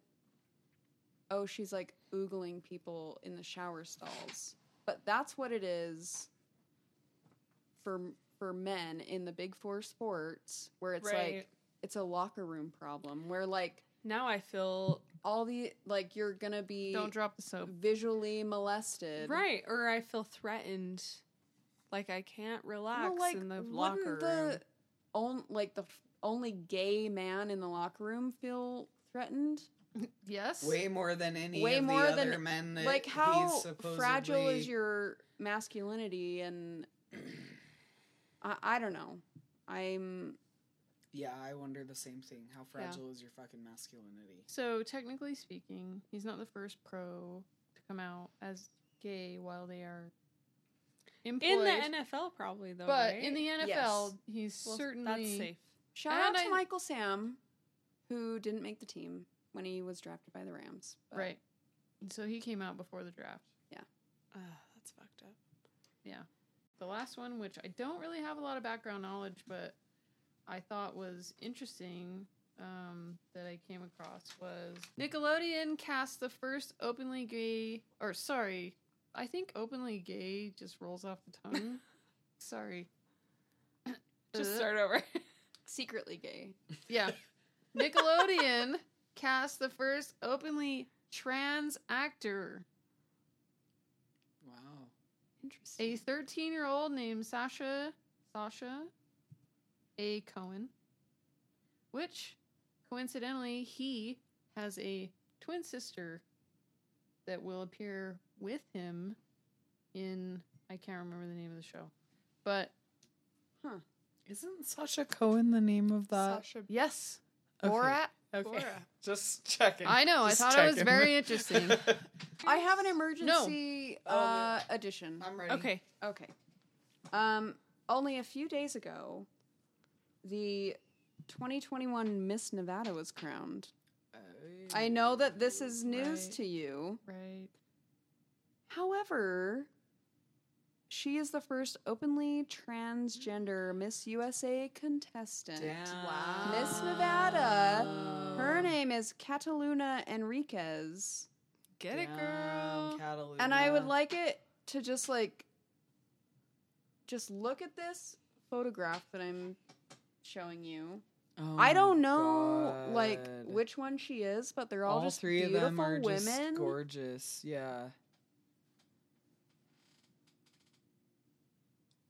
oh, she's like oogling people in the shower stalls. But that's what it is for for men in the big four sports where it's Right. like it's a locker room problem where like Now I feel all the like you're gonna be Don't drop the soap. visually molested right, or I feel threatened. Like I can't relax well, like in the locker room. the on, like the f- only gay man in the locker room feel threatened (laughs) Yes. way more than any Way of more the other than- men that like how he's supposedly fragile is your masculinity and (clears throat) I, I don't know i'm Yeah, I wonder the same thing. How fragile is your fucking masculinity? So technically speaking, he's not the first pro to come out as gay while they are employed. in the NFL, probably though. but right? in the NFL, Yes. he's Well, certainly that's safe. shout And out to I- michael sam who didn't make the team when he was drafted by the rams but- right. So he came out before the draft. Ugh, ah, that's fucked up. Yeah. The last one, which I don't really have a lot of background knowledge, but I thought was interesting um, that I came across was Nickelodeon cast the first openly gay, or sorry, I think openly gay just rolls off the tongue. (laughs) sorry. Just Uh, start over. (laughs) secretly gay (laughs) Yeah. Nickelodeon cast the first openly trans actor, Wow. interesting a 13 year old named Sasha Sasha A. Cohen, which coincidentally he has a twin sister that will appear with him in I can't remember the name of the show. But huh. Isn't Sasha Cohen the name of that? Sasha yes, Okay. Borat. Okay. Borat. Just checking. I know, I Just thought it was very interesting. (laughs) i have an emergency Oh, uh, addition I'm ready. Okay. Okay. Um, only a few days ago, the 2021 Miss Nevada was crowned. Oh, I know that this is news Right. to you. right. However, she is the first openly transgender Miss USA contestant. Damn. Miss Nevada. Her name is Kataluna Enriquez. Get it, girl. Catalina. And I would like it to just like just look at this photograph that I'm showing you. Oh I don't know like which one she is, but they're all, all just three of beautiful them are women. just gorgeous. Yeah.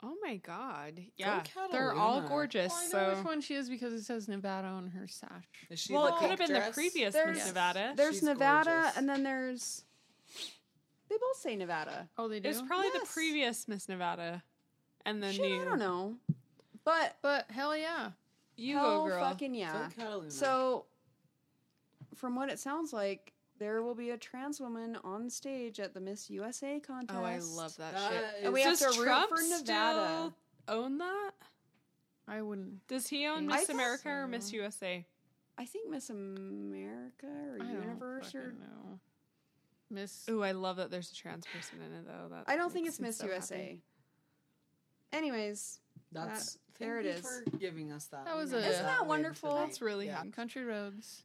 Oh my god. Yeah. Catalina. They're all gorgeous. Well, I know so which one she is because it says Nevada on her sash. Is she Well, it could have pink been the previous There's- Miss Nevada. There's She's Nevada, gorgeous. and then there's. They both say Nevada. Oh, they It do. was probably the previous Miss Nevada. And then Shit, you. I don't know, but but hell yeah. You hell go, girl. fucking yeah. Go Catalina. So, from what it sounds like, there will be a trans woman on stage at the Miss USA contest. oh, I love that, That shit. is- And we have Does to root Trump for Nevada. still own that? I wouldn't. Does he own Miss thought America or Miss. USA? I think Miss America or I don't Universe or fucking know. Miss. Ooh, I love that there's a trans person in it though. That I don't think it's Miss so USA. happy. Anyways, That's that- there thank it you is. for giving us that. That was one. a- Isn't that wonderful? tonight. That's really Yeah. happy. Country roads.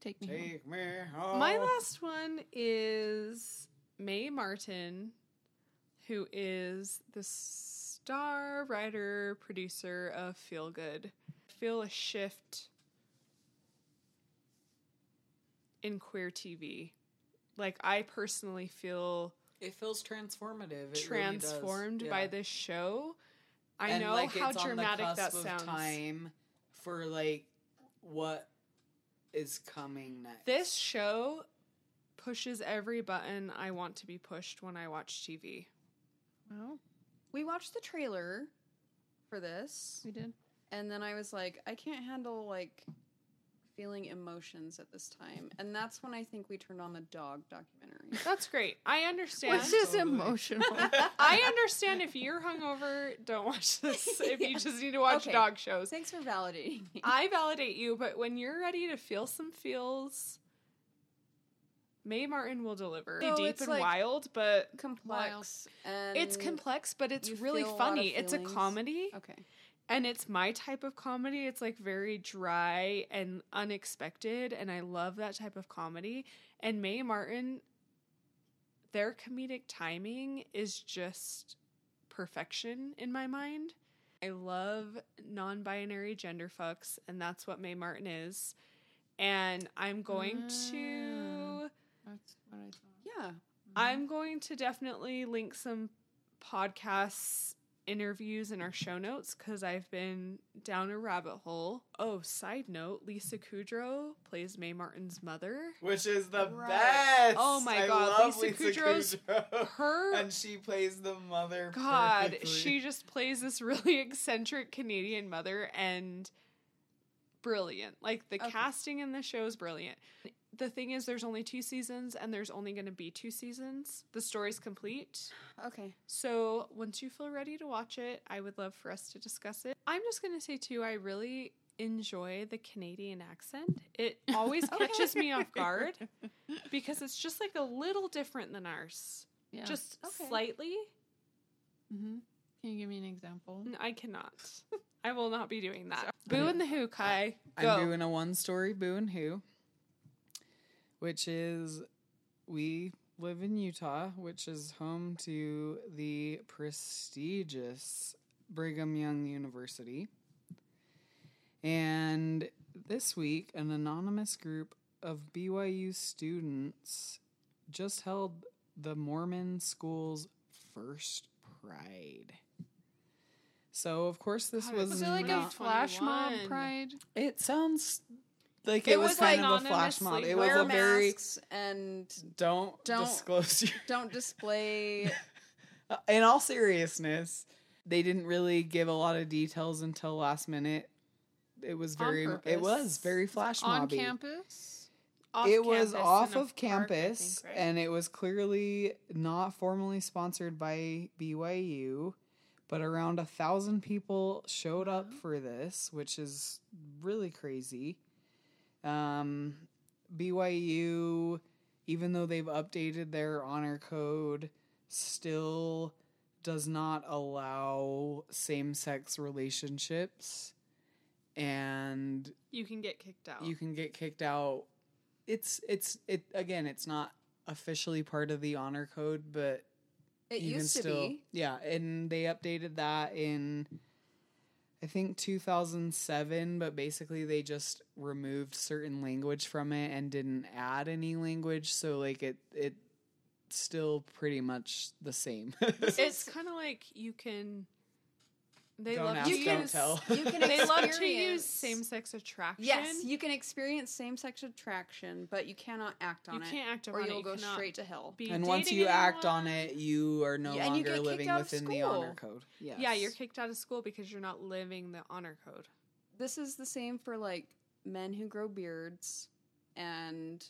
Take me home. Take me home. My last one is Mae Martin, who is the star writer producer of Feel Good. Feel a shift in queer TV. Like I personally feel It feels transformative. It really does. transformed by this show. I And, know like, how it's on the dramatic that cusp of sounds. Time for like what is coming next. This show pushes every button I want to be pushed when I watch TV. Well, we watched the trailer for this, we did. and then I was like, I can't handle like feeling emotions at this time, and that's when I think we turned on the dog documentary. (laughs) That's great. I understand. Which is emotional. (laughs) I understand if you're hungover, don't watch this. (laughs) If you just need to watch Okay. dog shows, Thanks for validating me. I validate you. But when you're ready to feel some feels, Mae Martin will deliver. So Deep it's and like- wild, but complex and it's complex, but it's really feel a funny. It's a comedy. Okay. And it's my type of comedy. It's like very dry and unexpected, and I love that type of comedy. And Mae Martin, their comedic timing is just perfection in my mind. I love non-binary gender fucks, and that's what Mae Martin is. And I'm going to ah, That's what I thought. Yeah. I'm going to definitely link some podcasts interviews in our show notes because I've been down a rabbit hole. Oh, side note, Lisa Kudrow plays Mae Martin's mother. Which is the Right. best. Oh my I God, love Lisa Kudrow's- Kudrow. Her and she plays the mother. God, perfectly. she just plays this really (laughs) eccentric Canadian mother and brilliant. Like the Okay. casting in the show is brilliant. The thing is, there's only two seasons, and there's only going to be two seasons. The story's complete. Okay. So once you feel ready to watch it, I would love for us to discuss it. I'm just going to say, too, I really enjoy the Canadian accent. It (laughs) always catches me off guard because it's just like a little different than ours. Yeah. Just Okay. slightly. hmm Can you give me an example? I cannot. I will not be doing that. (laughs) Boo and the Who, Kai. I'm Go. doing a one story Boo and Who, which is we live in Utah, which is home to the prestigious Brigham Young University. And this week, an anonymous group of BYU students just held the Mormon school's first pride. So, of course, this God, was Was it like a flash mob pride? it sounds like It it, was, was kind of a flash mob. It wear was a very and don't, Don't- disclose your. (laughs) don't display. (laughs) Uh, in all seriousness, they didn't really give a lot of details until last minute. It was very. It was very flash mob On campus? Off it was off of park, campus, think, right? and it was clearly not formally sponsored by BYU. But around a thousand people showed up for this, which is really crazy. Um, BYU, even though they've updated their honor code, still does not allow same sex relationships. And you can get kicked out. you can get kicked out. It's it's it again. It's not officially part of the honor code, but It you used can to still be. yeah. And they updated that in I think 2007, but basically they just removed certain language from it and didn't add any language, so like it it still pretty much the same. (laughs) It's kind of like you can. They Don't love ask, to don't use. tell. (laughs) You can They love to experience- use same-sex attraction. Yes, you can experience same-sex attraction, but you cannot act on You it, can't act or on it. you'll You go straight to hell. and once dating you act on it, you are no Yeah, you longer kicked living out of within the honor school. code. Yes. Yeah, you're kicked out of school because you're not living the honor code. This is the same for like men who grow beards and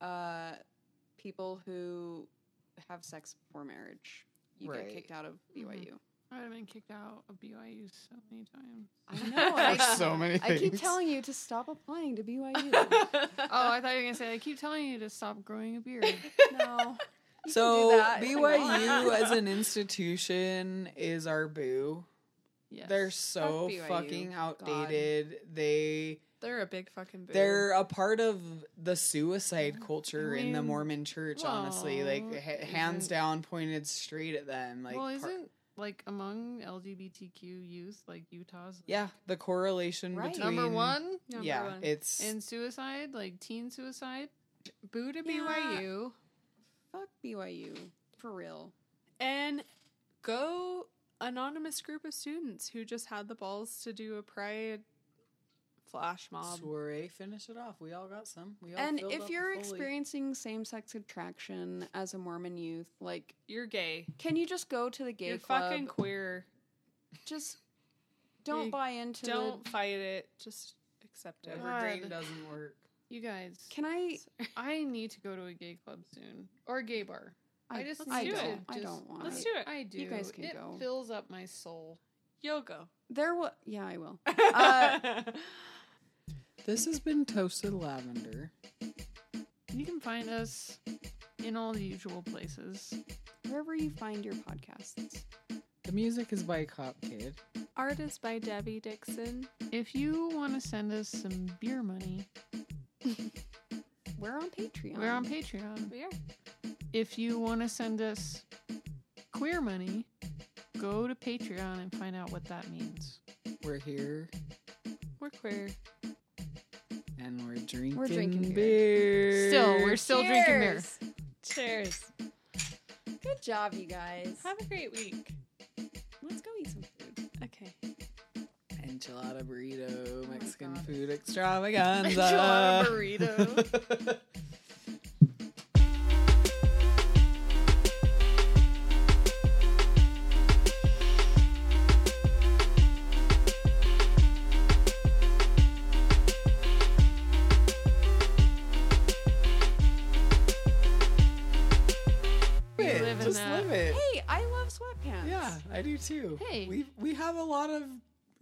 uh, people who have sex before marriage. You Right. get kicked out of BYU. I would have been kicked out of BYU so many times. I know. I, (laughs) so many I keep things. telling you to stop applying to BYU. (laughs) Oh, I thought you were gonna say I keep telling you to stop growing a beard. (laughs) no. So do that if you want. BYU as an institution is our boo. Yes. They're so BYU. fucking God. outdated. They They're a big fucking boo. they're a part of the suicide culture I in the Mormon church, honestly. Like ha- hands down pointed straight at them. Like well, isn't like among LGBTQ youth like Utah's like, yeah, the correlation Right. between number one Number yeah, one. it's in suicide, like teen suicide. boo to Yeah. BYU Fuck BYU. For real. and go anonymous group of students who just had the balls to do a pride flash mob. soiree. Finish it off. We all got some. We all And if you're fully. experiencing same sex attraction as a Mormon youth, like, You're gay. can you just go to the gay You're club? fucking queer. just don't You buy into it. Don't the. fight it. Just accept it. Evergreen God. doesn't work. You guys, Can I? I need to go to a gay club soon or a gay bar. I, just let's need do to it. I don't want Let's it. do it. I do. You guys can it go. fills up my soul. You'll go. There was. Yeah, I will. (laughs) Uh, This has been toasted lavender. You can find us in all the usual places. Wherever you find your podcasts. The music is by Cop Kid. Art is by Debbie Dixon. If you want to send us some beer money, (laughs) We're on Patreon. we're on Patreon. We are. If you want to send us queer money, go to Patreon and find out what that means. We're here We're queer. And we're drinking, We're drinking beer. Still, we're still drinking beer. Cheers. Cheers. Good job, you guys. Have a great week. Let's go eat some food. Okay. enchilada burrito, oh my Mexican God. food (laughs) extravaganza. Enchilada burrito. (laughs) it. Hey, I love sweatpants. Yeah, I do too. Hey. we we have a lot of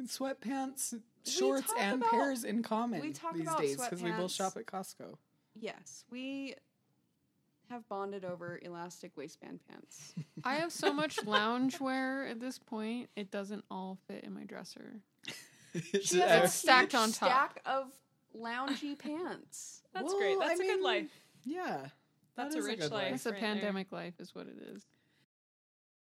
sweatpants, shorts, and about- pairs in common we talk these about days because we both shop at Costco. Yes, we have bonded over elastic waistband pants. (laughs) I have so much loungewear at this point, it doesn't all fit in my dresser. (laughs) She has a stacked huge on top. stack of loungy (laughs) pants. That's Well, great. That's a mean, good life. yeah, That's that a is rich good life. That's a right there. pandemic life, is what it is.